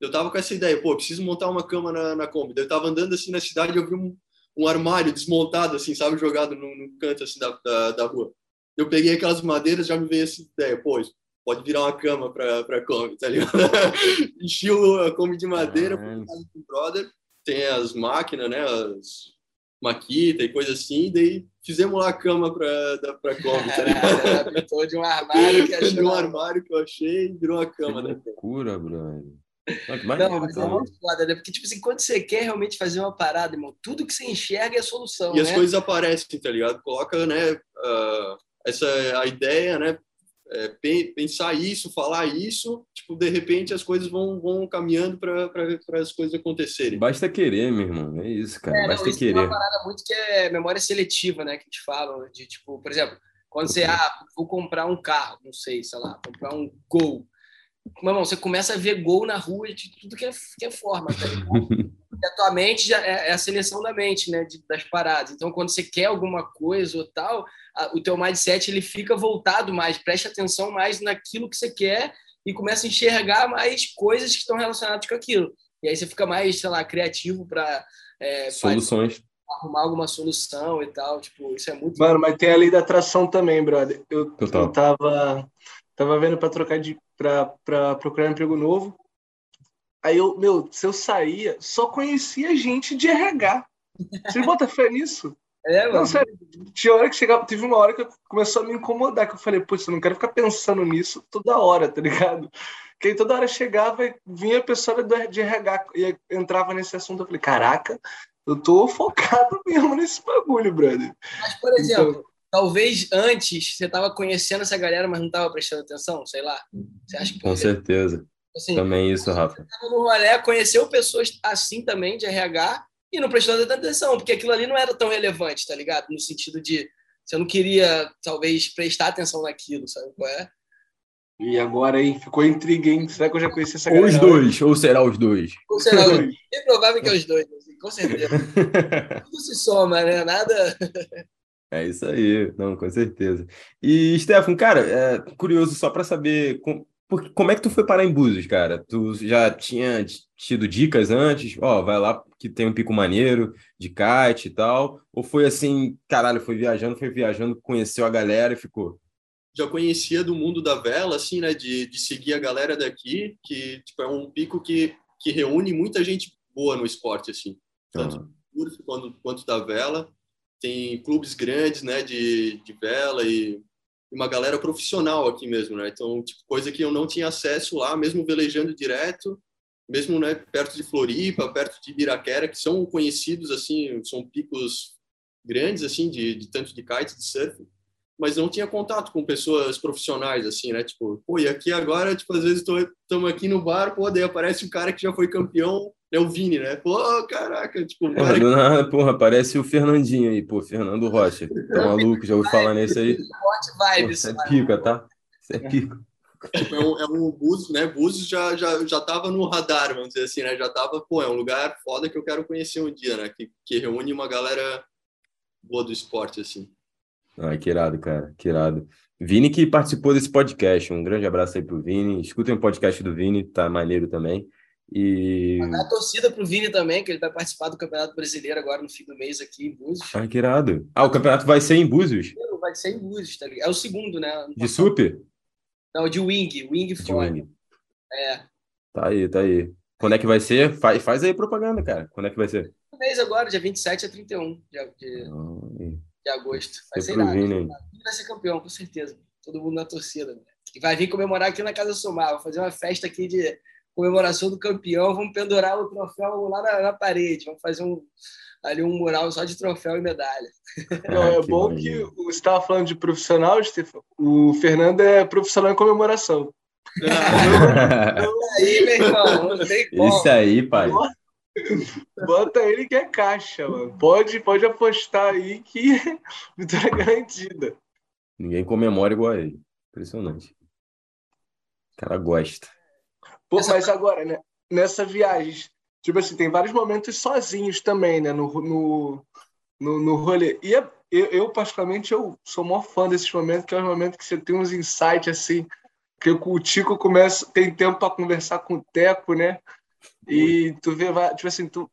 eu tava com essa ideia, pô, preciso montar uma cama na, na Kombi. Daí eu tava andando assim na cidade, eu vi um, um armário desmontado assim, sabe, jogado no, no canto assim da, da, da rua. Eu peguei aquelas madeiras, já me veio essa ideia, pô, pode virar uma cama para para Kombi, tá ligado? Enchi a Kombi de madeira, casa do brother, tem as máquinas, né, as maquita e coisa assim, daí fizemos lá a cama para para Kombi, tá ligado? De um armário que achou. Virou um armário que eu achei e virou a cama, né? loucura, brother. Não, mas é cara. muito foda, né? Porque, tipo assim, quando você quer realmente fazer uma parada, irmão, tudo que você enxerga é a solução, E as né? coisas aparecem, tá ligado? Coloca, né, ah, essa a ideia, né, é, pen- pensar isso, falar isso, tipo, de repente as coisas vão, vão caminhando para as coisas acontecerem. Basta querer, meu irmão. É isso, cara. É, não, Basta isso tem querer. uma parada muito que é memória seletiva, né? Que te falam, de tipo, por exemplo, quando você, ah, vou comprar um carro, não sei, sei lá, comprar um Gol. Meu irmão, você começa a ver Gol na rua de tudo que é, que é forma, tá ligado? E a tua mente já é, é a seleção da mente, né? de- das paradas. Então, quando você quer alguma coisa ou tal, a- o teu mindset ele fica voltado mais, preste atenção mais naquilo que você quer e começa a enxergar mais coisas que estão relacionadas com aquilo. E aí você fica mais, sei lá, criativo para Soluções. arrumar alguma solução e tal. Tipo, isso é muito. Mano, mas tem a lei da atração também, brother. Eu, Total. eu tava, tava vendo pra trocar de. Pra procurar um emprego novo. Aí eu, meu, se eu saía, só conhecia gente de RH. Você bota fé nisso? É, Não, mano. sério. Tinha hora que chegava, teve uma hora que começou a me incomodar, que eu falei, putz, eu não quero ficar pensando nisso toda hora, tá ligado? Que aí toda hora chegava e vinha a pessoa de RH e entrava nesse assunto. Eu falei, caraca, eu tô focado mesmo nesse bagulho, brother. Mas, por exemplo, talvez antes você tava conhecendo essa galera, mas não tava prestando atenção, sei lá. Você acha que Com certeza. Assim, Também isso, Rafa. no rolê, conheceu pessoas assim também de RH e não prestou tanta atenção, porque aquilo ali não era tão relevante, tá ligado? No sentido de você não queria, talvez, prestar atenção naquilo, sabe qual é? E agora aí, ficou intriga, hein? Será que eu já conheci essa Ou galera? os dois, ou será os dois. Ou será, é provável que é os dois, assim, com certeza. Tudo se soma, né? Nada. É isso aí, não, com certeza. E, Stefan, cara, é, curioso só para saber por- como é que tu foi parar em Búzios, cara? Tu já tinha tido dicas antes? Ó, vai lá que tem um pico maneiro de kite e tal? Ou foi assim, caralho, foi viajando, foi viajando, conheceu a galera e ficou? já conhecia do mundo da vela, assim, né, de, de seguir a galera daqui, que tipo, é um pico que, que reúne muita gente boa no esporte, assim, tanto Ah, do surf quanto, quanto da vela. Tem clubes grandes, né, de, de vela e uma galera profissional aqui mesmo, né? Então, tipo, coisa que eu não tinha acesso lá, mesmo velejando direto, mesmo né, perto de Floripa, perto de Ibiraquera, que são conhecidos assim, são picos grandes assim de, de tanto de kite, de surf, mas não tinha contato com pessoas profissionais assim, né? Tipo, pô, e aqui agora, tipo, às vezes estamos aqui no bar, pô, daí aparece um cara que já foi campeão é o Vini, né? Pô, caraca, tipo. Porra, do nada, porra, parece o Fernandinho aí, pô, Fernando Rocha. Tá maluco, já ouviu falar nesse aí? Forte vibe, Isso é pica, tá? Isso é pica. É um, é um Búzios, né? Búzios já, já, já tava no radar, vamos dizer assim, né? Já tava, pô, é um lugar foda que eu quero conhecer um dia, né? Que, que reúne uma galera boa do esporte, assim. Ah, que irado, cara, que irado. Vini que participou desse podcast, um grande abraço aí pro Vini. Escutem o podcast do Vini, tá maneiro também. E. A torcida pro Vini também, que ele vai participar do Campeonato Brasileiro agora no fim do mês aqui em Búzios. Ah, que irado. Ah, o campeonato vai ser em Búzios? Vai ser em Búzios, tá ligado? É o segundo, né? De super? Não, de wing, wing wing. É. Tá aí, tá aí. Quando é que vai ser? Faz, faz aí propaganda, cara. Quando é que vai ser? Um mês agora, dia 27 a 31 de, de, de agosto. Vai ser nada. Vini vai ser campeão, com certeza. Todo mundo na torcida. Né? E vai vir comemorar aqui na Casa Somar. Vou fazer uma festa aqui de comemoração do campeão, vamos pendurar o troféu lá na, na parede, vamos fazer um, ali um mural só de troféu e medalha. Não, é bom que você estava falando de profissional, Stefan. O Fernando é profissional em comemoração. Isso aí, meu irmão, não tem como. Isso aí, pai. Bota ele que é caixa, mano. Pode, pode apostar aí que vitória é garantida. Ninguém comemora igual a ele. Impressionante. O cara gosta. Pô, Essa... mas agora, né? Nessa viagem, tipo assim, tem vários momentos sozinhos também, né? No, no, no, no rolê. E é, eu, eu, particularmente, eu sou maior fã desses momentos, que é o momento que você tem uns insights, assim, que o Tico começa, tem tempo para conversar com o Teco, né? E tu vê, tipo assim, tu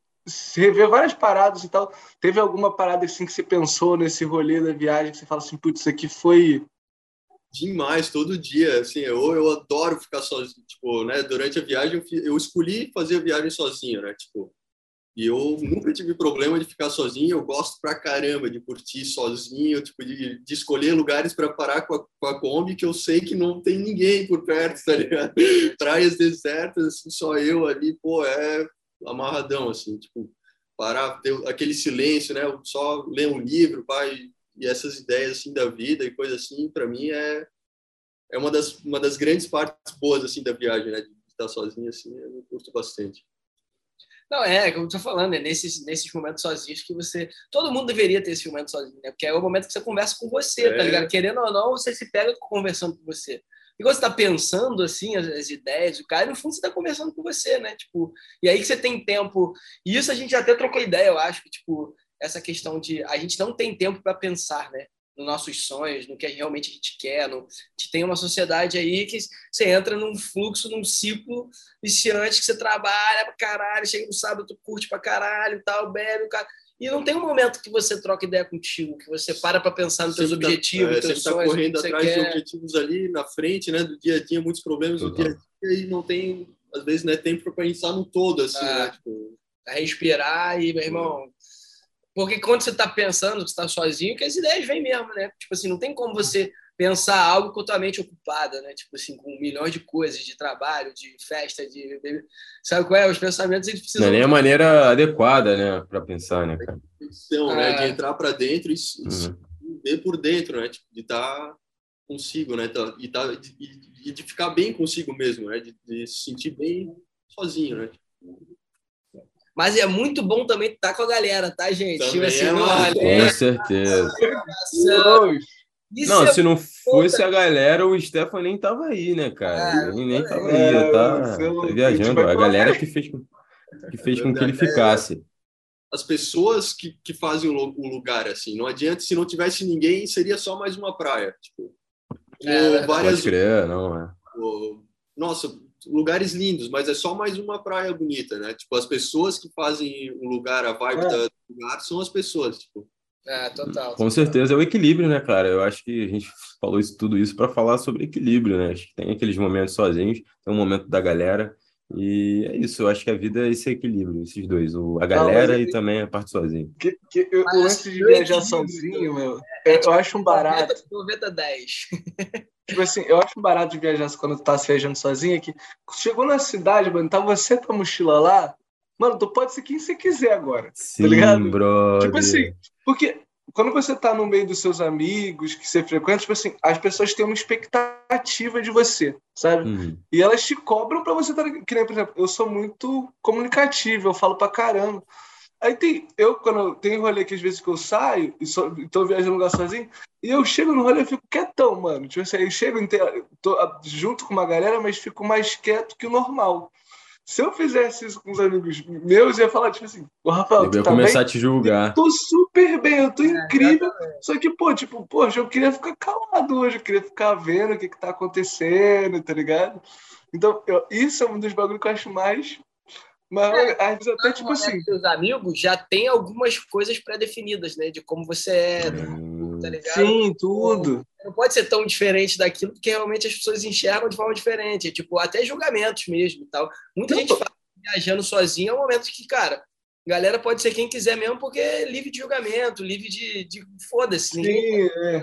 revê várias paradas e tal. Teve alguma parada assim que você pensou nesse rolê da viagem, que você fala assim, putz, isso aqui foi demais todo dia, assim, eu, eu adoro ficar sozinho, tipo, né, durante a viagem eu, eu escolhi fazer a viagem sozinho, né, tipo, e eu nunca tive problema de ficar sozinho, eu gosto pra caramba de curtir sozinho, tipo, de, de escolher lugares para parar com a, com a Kombi que eu sei que não tem ninguém por perto, tá ligado? Praias desertas, assim, só eu ali, pô, é amarradão, assim, tipo, parar, ter aquele silêncio, né, só ler um livro, pai, e essas ideias assim da vida e coisa assim, para mim é é uma das uma das grandes partes boas assim da viagem, né? De estar sozinho assim, eu curto bastante. Não, é, como eu tô falando, é nesses, nesses momentos sozinhos que você. Todo mundo deveria ter esse momento sozinho, né? Porque é o momento que você conversa com você, tá é. tá ligado? Querendo ou não, você se pega conversando com você. E quando você tá pensando, assim, as, as ideias, o cara, no fundo, você tá conversando com você, né? Tipo, e aí que você tem tempo. E isso a gente até trocou ideia, eu acho, que, tipo, essa questão de a gente não tem tempo para pensar, né? Nos nossos sonhos, no que realmente a gente quer. No... A gente tem uma sociedade aí que você entra num fluxo, num ciclo viciante que você trabalha pra caralho, chega no sábado, tu curte pra caralho, tal, bebe, cara. E não tem um momento que você troca ideia contigo, que você para para pensar nos seus objetivos, tá, é, teus você sonhos. Tá correndo atrás quer. de objetivos ali na frente, né? Do dia a dia, muitos problemas do dia a dia, e não tem, às vezes, né, tempo para pensar no todo, assim, ah, né? Tipo... respirar e, meu irmão, porque quando você está pensando que está sozinho, que as ideias vêm mesmo, né? Tipo assim, não tem como você pensar algo com a tua mente ocupada, né? Tipo assim, com milhões de coisas, de trabalho, de festa, de... Sabe qual é? Os pensamentos, eles precisam... Não é nem a maneira adequada, né? Para pensar, né, cara? Então, né? De é. entrar para dentro e, uhum. ver por dentro, né? Tipo, de estar tá consigo, né? Tá, e, tá, e, de ficar bem consigo mesmo, né? De, de se sentir bem sozinho, né? Mas é muito bom também estar com a galera, tá, gente? Também assim, é Com certeza. não, é se não fosse a galera, o Stefan nem tava aí, né, cara? É, nem, nem tava é, aí, tá, tá viajando. A galera que fez, que fez com que ele ficasse. As pessoas que, que fazem o lugar, assim, não adianta, se não tivesse ninguém, seria só mais uma praia. Tipo, é, várias... Pode crer, não é. Nossa, lugares lindos, mas é só mais uma praia bonita, né? Tipo, as pessoas que fazem o lugar, a vibe é. do lugar, são as pessoas, tipo. É, total. Com certeza é o equilíbrio, né, cara? Eu acho que a gente falou isso, tudo isso para falar sobre equilíbrio, né? Acho que tem aqueles momentos sozinhos, tem um momento da galera, E é isso, eu acho que a vida é esse equilíbrio, esses dois, o, a galera não, e também a parte sozinha. Que, que eu, antes de viajar sozinho, meu, é, eu, eu acho um barato. 90, 10. Tipo assim, eu acho um barato de viajar quando tu tá viajando sozinho, que chegou na cidade, mano, tá você com a mochila lá, mano, tu pode ser quem você quiser agora. Tá Sim, tá ligado? Brother. Tipo assim, porque quando você tá no meio dos seus amigos que você frequenta, tipo assim, as pessoas têm uma expectativa de você, sabe? Uhum. E elas te cobram para você estar. Tá, que nem, por exemplo, eu sou muito comunicativo, eu falo pra caramba. Aí tem, eu, quando tem rolê que às vezes que eu saio, e só, tô viajando lugar sozinho, e eu chego no rolê e fico quietão, mano. Tipo assim, eu chego tô, junto com uma galera, mas fico mais quieto que o normal. Se eu fizesse isso com os amigos meus, eu ia falar, tipo assim, o Rafael, eu ia tá começar bem? a te julgar. Eu tô super bem, eu tô é, incrível. Só que, pô, tipo, poxa, eu queria ficar calado hoje, eu queria ficar vendo o que que tá acontecendo, tá ligado? Então, eu, isso é um dos bagulhos que eu acho mais mas é, às vezes até tipo assim. Seus amigos já tem algumas coisas pré-definidas, né? De como você é, tá ligado? Sim, tudo. Não pode ser tão diferente daquilo, porque realmente as pessoas enxergam de forma diferente. Tipo, até julgamentos mesmo tal. Muita não, gente fala viajando sozinho é um momento que, cara, galera pode ser quem quiser mesmo, porque é livre de julgamento, livre de. de foda-se. Sim, é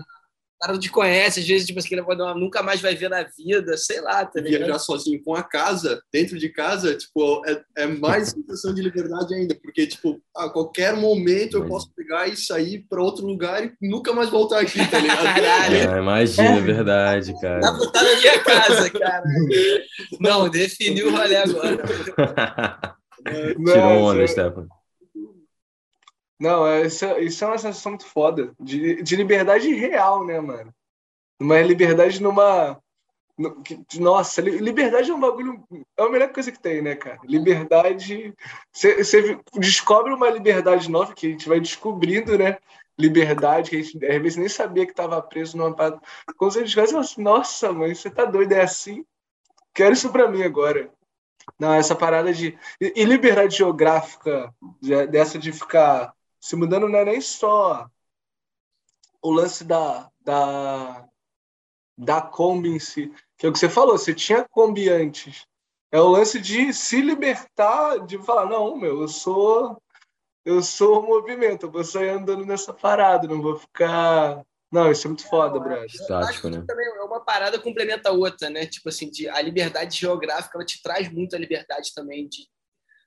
cara não te conhece, às vezes, tipo assim, nunca mais vai ver na vida, sei lá, tá ligado? Viajar sozinho com a casa, dentro de casa, tipo, é, é mais sensação de liberdade ainda, porque, tipo, a qualquer momento eu posso pegar e sair para outro lugar e nunca mais voltar aqui, tá ligado? Caralho. Ah, imagina, é verdade, cara. Tá botar na minha casa, cara. Não, definiu o rolê agora. Tirou onda, é... Stefano. Não, é, isso, é, isso é uma sensação muito foda. De, de liberdade real, né, mano? Uma liberdade numa. No, nossa, liberdade é um bagulho. É a melhor coisa que tem, né, cara? Liberdade. Você descobre uma liberdade nova que a gente vai descobrindo, né? Liberdade, que a gente às vezes nem sabia que estava preso numa parada. Quando você descobre, você assim, nossa, mãe, você tá doido, é assim? Quero isso pra mim agora. Não, essa parada de. E liberdade geográfica, dessa de ficar se mudando não é nem só o lance da, da, da Kombi em si, que é o que você falou, você tinha Kombi antes. É o lance de se libertar, de falar, não, meu, eu sou eu sou o movimento, eu vou sair andando nessa parada, não vou ficar. Não, isso é muito foda, Brad. Estático, né? Também é uma parada complementa a outra, né? Tipo assim, de, a liberdade geográfica ela te traz muito a liberdade também de,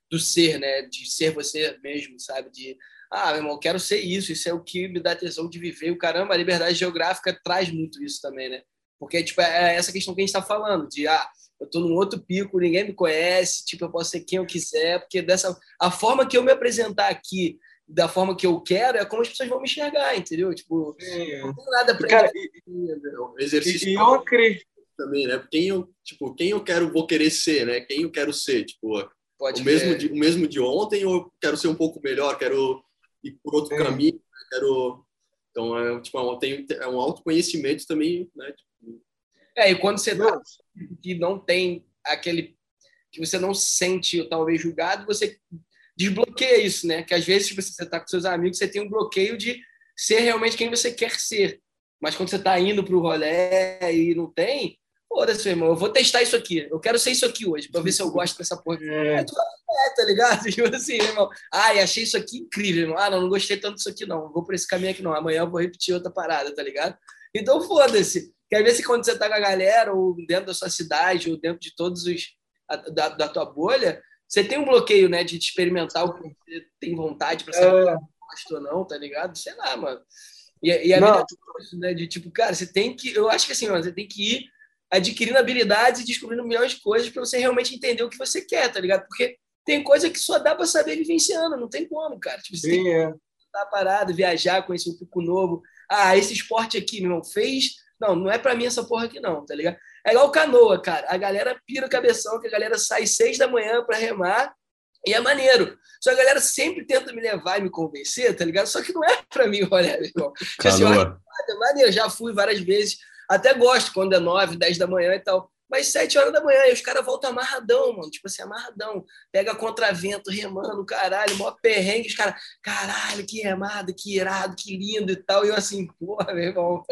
do ser, né? De ser você mesmo, sabe? De ah, meu irmão, quero ser isso, isso é o que me dá tesão de viver. O caramba, a liberdade geográfica traz muito isso também, né? Porque tipo, é essa questão que a gente está falando, de ah, eu estou num outro pico, ninguém me conhece, tipo, eu posso ser quem eu quiser, porque dessa a forma que eu me apresentar aqui, da forma que eu quero, é como as pessoas vão me enxergar, entendeu? Tipo, é. não tem nada para Cara, e, exercício e, eu acredito também, né? Quem eu, tipo, quem eu quero vou querer ser, né? Quem eu quero ser, tipo, Pode o mesmo de, o mesmo de ontem ou eu quero ser um pouco melhor, quero e por outro é. caminho. Né? Quero, então, é, tipo, é tem, é um autoconhecimento também, né? É, e quando você tá, que não tem aquele que você não se sente talvez julgado, você desbloqueia isso, né? Que às vezes tipo, você está com seus amigos, você tem um bloqueio de ser realmente quem você quer ser. Mas quando você está indo para o rolê e não tem, Foda-se, irmão, eu vou testar isso aqui. Eu quero ser isso aqui hoje, pra ver se eu gosto dessa porra. É, é tá ligado? Tipo assim, irmão. Ai, achei isso aqui incrível, irmão. Ah, não, não gostei tanto disso aqui, não. Vou por esse caminho aqui, não. Amanhã eu vou repetir outra parada, tá ligado? Então, foda-se. Quer ver se quando você tá com a galera, ou dentro da sua cidade, ou dentro de todos os. da, da tua bolha, você tem um bloqueio, né, de experimentar o que você tem vontade pra saber é. se ou não, tá ligado? Sei lá, mano. E, e a não. vida é né, de tipo, cara, você tem que. Eu acho que assim, mano, você tem que ir adquirindo habilidades e descobrindo milhões de coisas para você realmente entender o que você quer, tá ligado? Porque tem coisa que só dá para saber vivenciando, não tem como, cara. Tipo, você Sim, tem é. que estar parado, viajar, conhecer um pouco novo. Ah, esse esporte aqui, meu irmão, fez. Não, não é para mim essa porra aqui, não, tá ligado? É igual canoa, cara. A galera pira o cabeção, que a galera sai seis da manhã para remar e é maneiro. Só a galera sempre tenta me levar e me convencer, tá ligado? Só que não é para mim, olha, meu irmão. Canoa. Assim, é maneiro, já fui várias vezes até gosto quando é 9, 10 da manhã e tal. Mas 7 horas da manhã, e os caras voltam amarradão, mano. Tipo assim, amarradão. Pega contravento, remando, caralho, mó perrengue. Os caras, caralho, que remado, que irado, que lindo e tal. E eu assim, porra, meu irmão.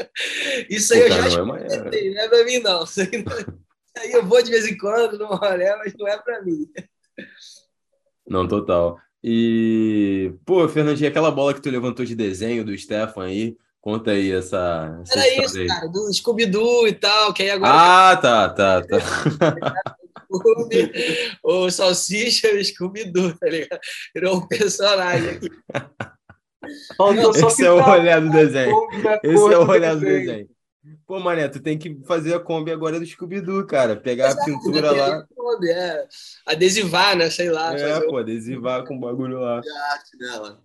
Isso aí Pô, eu já experimentei, não é pra mim, não. Isso aí não... aí eu vou de vez em quando no rolê, mas não é para mim. Não, total. E, pô, Fernandinho, aquela bola que tu levantou de desenho do Stefan aí, conta aí essa. essa Era isso, aí. cara, do Scooby-Doo e tal, que aí agora. Ah, tá, tá, tá. o Salsicha e o Scooby-Doo, tá ligado? Virou um personagem aqui. Esse é o rolê do desenho. Esse é o rolê do desenho. Pô, Mané, tu tem que fazer a Kombi agora do Scooby-Doo, cara. Pegar Exato, a pintura lá. Kombi, é. Adesivar, né? Sei lá. É, pô, adesivar com o bagulho lá. arte dela.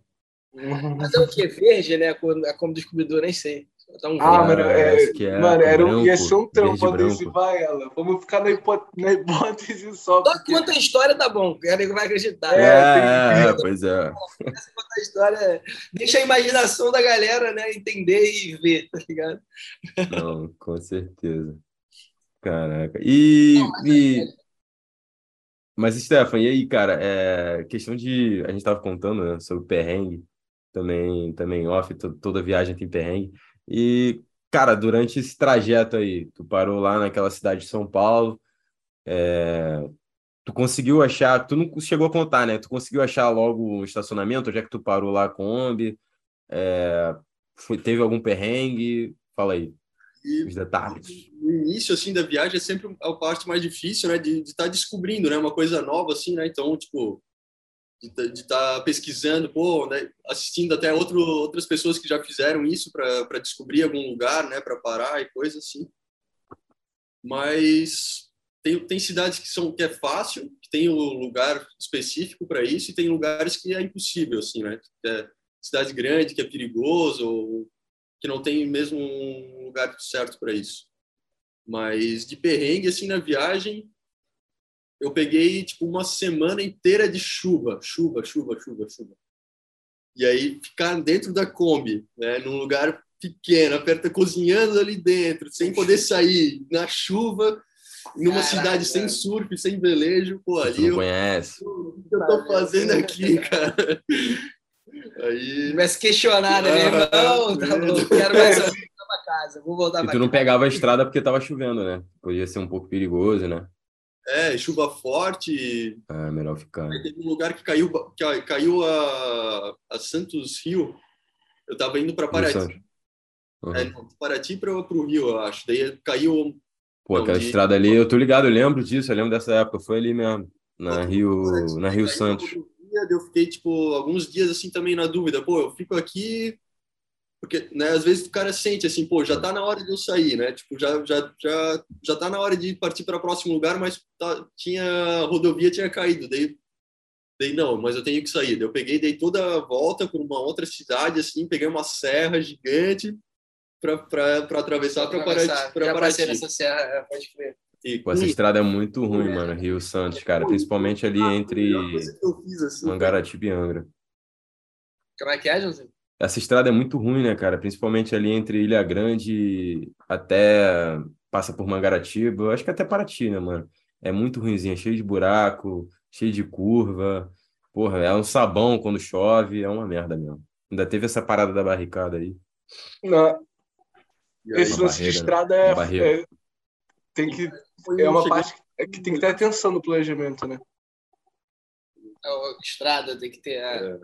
Mas é o quê? Verde, né? A Kombi do Scooby-Doo, nem sei. Um ah, mano, é, é, mano era um, ia ser um trampo adesivar ela. Vamos ficar na, hipó na hipótese só. Só porque... conta a história, tá bom. O cara vai acreditar. É, é, é, pois é. Conta a história. Deixa a imaginação da galera, né? Entender e ver, tá ligado? Não, com certeza. Caraca. E. Não, mas, e... É... mas Stefan, e aí, cara? É... Questão de. A gente tava contando né, sobre perrengue. Também, também off, toda viagem tem perrengue. E, cara, durante esse trajeto aí, tu parou lá naquela cidade de São Paulo, é... tu conseguiu achar, tu não chegou a contar, né? Tu conseguiu achar logo um estacionamento, já que tu parou lá com a Kombi, é... Foi, teve algum perrengue? Fala aí, e os detalhes. No início, assim, da viagem é sempre a parte mais difícil, né? De estar tá descobrindo, né? Uma coisa nova, assim, né? Então, tipo, de estar tá pesquisando, pô, né, assistindo até outro, outras pessoas que já fizeram isso para descobrir algum lugar, né, para parar e coisa assim. Mas tem, tem cidades que são que é fácil, que tem um lugar específico para isso, e tem lugares que é impossível, assim, né? É cidade grande que é perigoso ou que não tem mesmo um lugar certo para isso. Mas de perrengue assim na viagem, eu peguei tipo uma semana inteira de chuva, chuva, chuva, chuva, chuva. E aí ficar dentro da Kombi, né, num lugar pequeno, aperta cozinhando ali dentro, sem poder sair, na chuva, numa Caraca, cidade sem surf, sem velejo, pô, ali não eu, conhece. O que eu tô fazendo aqui, cara? Aí... Mas questionar, né, irmão? Tá bom, quero mais pra casa, vou voltar E tu não pegava a estrada porque tava chovendo, né? Podia ser um pouco perigoso, né? É, chuva forte. É, melhor ficar. teve um lugar que caiu, que caiu a, a Santos Rio. Eu tava indo para Paraty. Uhum. É, Paraty para o Rio, eu acho. Daí caiu. Pô, aquela de... estrada ali, eu tô ligado, eu lembro disso, eu lembro dessa época, foi ali mesmo, na Rio, na Rio Santos. Eu fiquei, tipo, alguns dias assim também na dúvida, pô, eu fico aqui porque, né, às vezes o cara sente assim, pô, já tá na hora de eu sair, né? Tipo, já já já já tá na hora de partir para o próximo lugar, mas tá, tinha a rodovia tinha caído, daí daí não, mas eu tenho que sair. Daí eu peguei, dei toda a volta por uma outra cidade assim, peguei uma serra gigante para atravessar para Paraty, para Paraty. essa serra, pode crer. E, Pô, essa estrada é muito ruim, mano, Rio Santos, cara, principalmente ali entre assim, Mangaratiba e Angra. Como é que é, José? Essa estrada é muito ruim, né, cara? Principalmente ali entre Ilha Grande até passa por Mangaratiba, eu acho que até Paraty, né, mano? É muito ruimzinha, cheio de buraco, cheio de curva. Porra, é um sabão quando chove, é uma merda mesmo. Ainda teve essa parada da barricada aí. Não. Esse lance de né? estrada é, é, tem que é uma parte que tem que ter atenção no planejamento, né? A estrada tem que ter. É.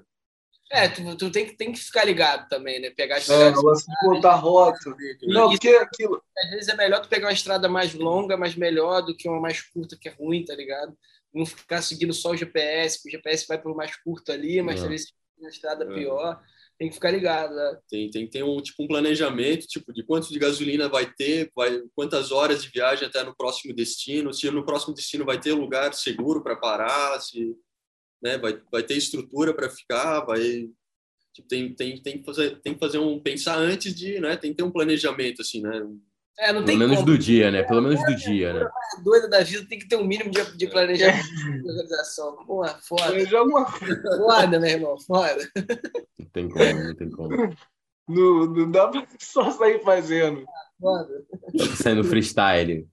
é. É, tu, tu tem, que, tem que ficar ligado também, né? Pegar as é, estradas. É, botar rota. Não, porque é aquilo. Às vezes é melhor tu pegar uma estrada mais longa, mas melhor do que uma mais curta, que é ruim, tá ligado? Não ficar seguindo só o GPS, porque o GPS vai pelo mais curto ali, mas é. talvez uma estrada é. pior. Tem que ficar ligado, né? Tem, tem que ter um, tipo, um planejamento, tipo, de quanto de gasolina vai ter, vai, quantas horas de viagem até no próximo destino, se no próximo destino vai ter lugar seguro para parar, se né? Vai, vai ter estrutura para ficar, vai tipo, tem, tem, tem que fazer tem que fazer um pensar antes de, né? Tem que ter um planejamento assim, né? É, não Pelo menos como. do dia, né? Pelo menos do dia, né? Doida da vida tem que ter um mínimo de, de planejamento de organização. Porra, foda. Foda, meu irmão, foda. Não tem como, não tem como. Não, não dá pra só sair fazendo. Foda. Saindo freestyle.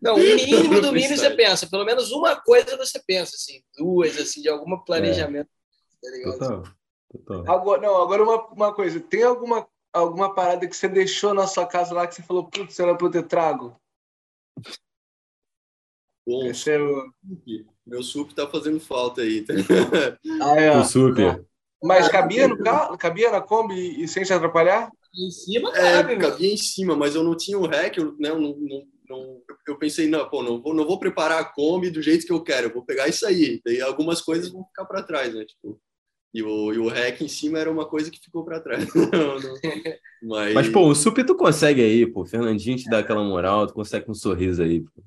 Não, o mínimo do mínimo você pensa. Pelo menos uma coisa você pensa, assim. Duas, assim, de algum planejamento. É. Tá Total. Total. Agora, não, agora uma, uma coisa. Tem alguma, alguma parada que você deixou na sua casa lá que você falou, putz, era pra eu ter trago? Bom, Esse é o... Meu sup tá fazendo falta aí. Ah, é. O sup. Mas cabia no carro? Cabia na Kombi e sem se atrapalhar? Em cima, é, cabe, cabia em cima, mas eu não tinha o REC, eu, né, eu, não, não, não, eu pensei, não, pô, não vou, não vou preparar a Kombi do jeito que eu quero, eu vou pegar isso aí. Daí algumas coisas vão ficar para trás, né? Tipo, e o, e o REC em cima era uma coisa que ficou para trás. mas... mas, pô, o Sup tu consegue aí, pô. Fernandinho te dá aquela moral, tu consegue um sorriso aí, pô.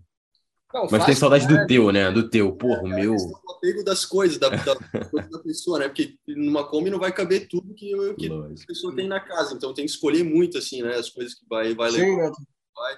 Não, Mas tem saudade do teu, né? Do teu, porra, o meu. O apego das coisas, da, da, da, pessoa, né? Porque numa Kombi não vai caber tudo que, que a pessoa tem na casa. Então tem que escolher muito, assim, né? As coisas que vai, vai Sim, levar. Né? Vai.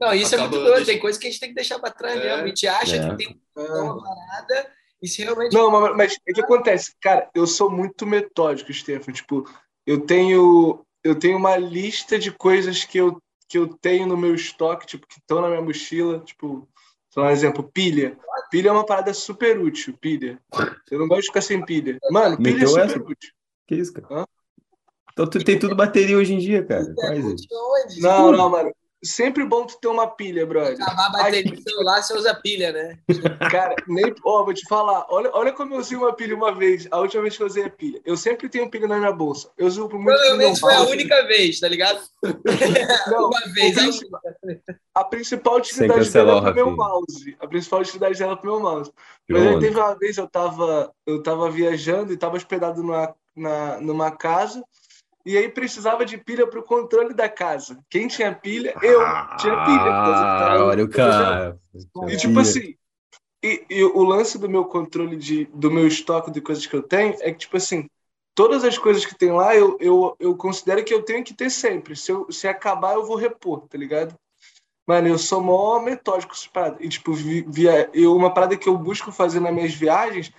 Não, isso Acaba é muito doido. Deixa... Tem coisa que a gente tem que deixar para trás é. mesmo. A gente acha é. que tem uma parada e se realmente. Não, mas, mas o que acontece? Cara, eu sou muito metódico, Stefan. Tipo, eu tenho, eu tenho uma lista de coisas que eu que eu tenho no meu estoque, tipo, que estão na minha mochila, tipo, só um exemplo, pilha. Pilha é uma parada super útil, pilha. Eu não gosto de ficar sem pilha. Mano, pilha é Meteu é super essa? útil. Que isso, cara? Hã? Então tu tem tudo bateria hoje em dia, cara. Quase. Não, não, mano. Sempre bom tu ter uma pilha, brother. Acabar a bateria do celular, você usa pilha, né? Cara, nem. Ó, oh, vou te falar. Olha, olha como eu usei uma pilha uma vez. A última vez que eu usei a pilha. Eu sempre tenho pilha na minha bolsa. Eu uso por muito Provavelmente foi a única vez, tá ligado? Não, uma vez. A, a principal utilidade dela é pro meu mouse. A principal utilidade dela é pro meu mouse. Mas aí teve uma vez eu tava, eu tava viajando e tava hospedado numa, na, numa casa. E aí precisava de pilha para o controle da casa. Quem tinha pilha? Eu tinha pilha. Ah, olha o cara. E tipo assim, e, e, o lance do meu controle de, do meu estoque de coisas que eu tenho é que, tipo assim, todas as coisas que tem lá, eu, eu, eu considero que eu tenho que ter sempre. Se, eu, se acabar, eu vou repor, tá ligado? Mano, eu sou mó metódico com parada. E, tipo, via, eu, uma parada que eu busco fazer nas minhas viagens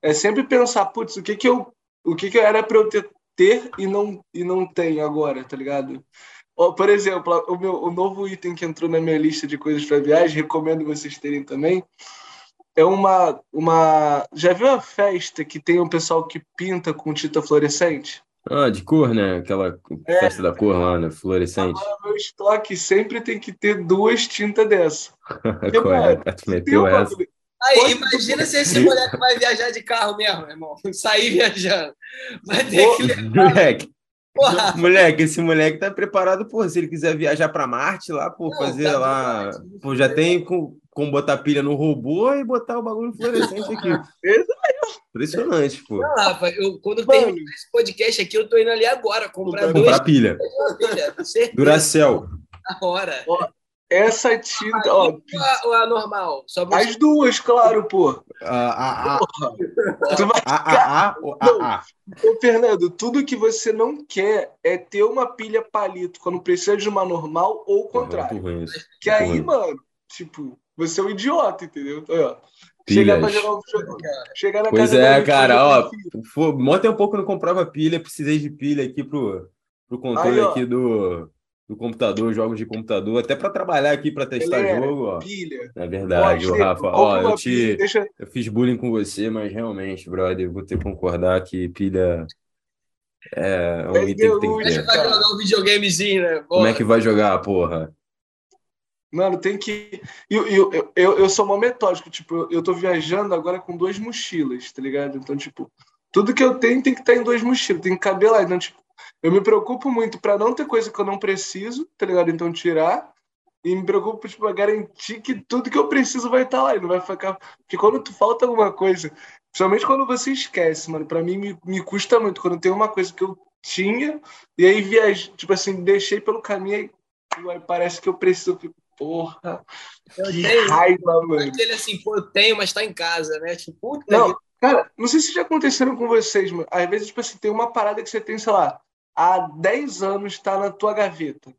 é sempre pensar, putz, o que que eu, o que que era para eu ter ter e não, e não tem agora, tá ligado? Por exemplo, o, meu, o novo item que entrou na minha lista de coisas para viagem, recomendo vocês terem também, é uma, uma. Já viu a festa que tem um pessoal que pinta com tinta fluorescente? Ah, de cor, né? Aquela é, festa da cor lá, né? Fluorescente. Agora, meu estoque sempre tem que ter duas tintas dessa. Correto, meteu essa. Aí, imagina se esse moleque vai viajar de carro mesmo, irmão. Sair viajando. Vai ter que levar. Moleque. Porra. Moleque, esse moleque tá preparado, pô, se ele quiser viajar para Marte lá, por fazer tá lá, pô, já tem com, com botar pilha no robô e botar o bagulho fluorescente aqui. Impressionante, pô. Não, Rafa, eu, quando tem esse podcast aqui, eu tô indo ali agora comprar, comprar pilha. pilha Duracell. Na hora. Ó, essa tinta, ó. Ou a normal? Só As duas, claro, pô. A, a, a. A, Ô, Fernando, tudo que você não quer é ter uma pilha palito quando precisa de uma normal ou o contrário. Que aí, mano, tipo, você é um idiota, entendeu? Ó, chegar pra jogar um Chegar na pois é, cara, ó. Mó um pouco não comprava pilha, precisei de pilha aqui pro, pro controle aí, aqui do do computador, jogos de computador, até para trabalhar aqui para testar Galera, jogo, ó. Pilha. É verdade, Pode, Rafa. Ó, eu te deixa... eu fiz bullying com você, mas realmente, brother, vou ter que concordar que pilha é um é item que tem que ter. Vai jogar um videogamezinho, né? Porra. Como é que vai jogar, porra? Mano, tem que. Eu, eu, eu, eu sou uma metódico, tipo, eu tô viajando agora com duas mochilas, tá ligado? Então, tipo, tudo que eu tenho tem que estar em duas mochilas, tem que caber lá. Então, tipo, eu me preocupo muito para não ter coisa que eu não preciso, tá ligado? Então tirar. E me preocupo, tipo, garantir que tudo que eu preciso vai estar tá lá e não vai ficar. Porque quando tu falta alguma coisa, principalmente quando você esquece, mano, para mim me, me custa muito. Quando tem uma coisa que eu tinha e aí viajei, tipo assim, deixei pelo caminho e aí parece que eu preciso. porra, eu que tenho, raiva, mano. Aquele assim, pô, eu tenho, mas tá em casa, né? Tipo, puta não, cara, não sei se já aconteceram com vocês, mano. Às vezes, tipo assim, tem uma parada que você tem, sei lá, há 10 anos está na tua gaveta.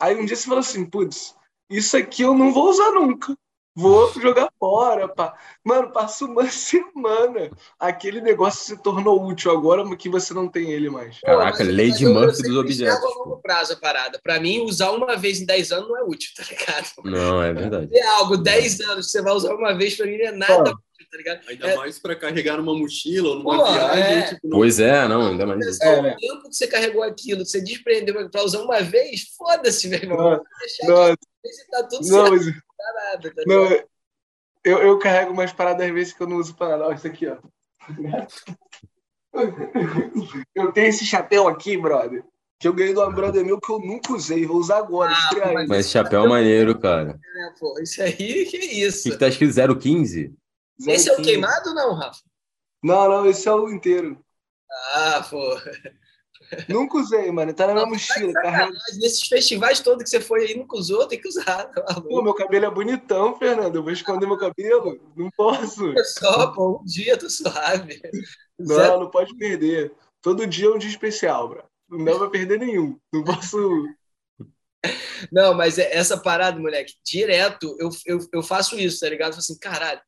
Aí um dia você fala assim, putz, isso aqui eu não vou usar nunca. Vou jogar fora, pá. Mano, passa uma semana. Aquele negócio se tornou útil agora, que você não tem ele mais. Caraca, lei de Murphy dos objetos. a longo prazo a parada. Pra mim, usar uma vez em 10 anos não é útil, tá ligado? Não, é verdade. É algo, 10 anos, você vai usar uma vez, pra mim não é nada tá ligado? Ainda é... mais para carregar numa mochila ou numa Pô, viagem. É... Tipo, não... Pois é, não, ainda mais isso. É, o tempo que você carregou aquilo, que você desprendeu para usar uma vez, foda-se, meu irmão. Não, não, tá tudo não, certo. Tá nada, tá não, eu, eu carrego umas paradas às vezes que eu não uso para nada. Isso aqui, ó. Eu tenho esse chapéu aqui, brother, que eu ganhei de uma brother meu que eu nunca usei, vou usar agora. Ah, mas, mas chapéu é maneiro, cara. É, pô, isso aí, que isso? O que tá escrito 015? Esse é o queimado ou não, Rafa? Não, não, esse é o inteiro. Ah, pô. Nunca usei, mano. Tá na minha mochila. Carrega... Nesses festivais todos que você foi aí, nunca usou, tem que usar. Tá pô, meu cabelo é bonitão, Fernando. Eu vou esconder meu cabelo? Não posso. É só, pô, um dia tô suave. Não, não pode perder. Todo dia é um dia especial, bro. Não dá pra perder nenhum. Não posso. Não, mas é essa parada, moleque, direto eu, eu, eu faço isso, tá ligado? Eu falo assim, caralho,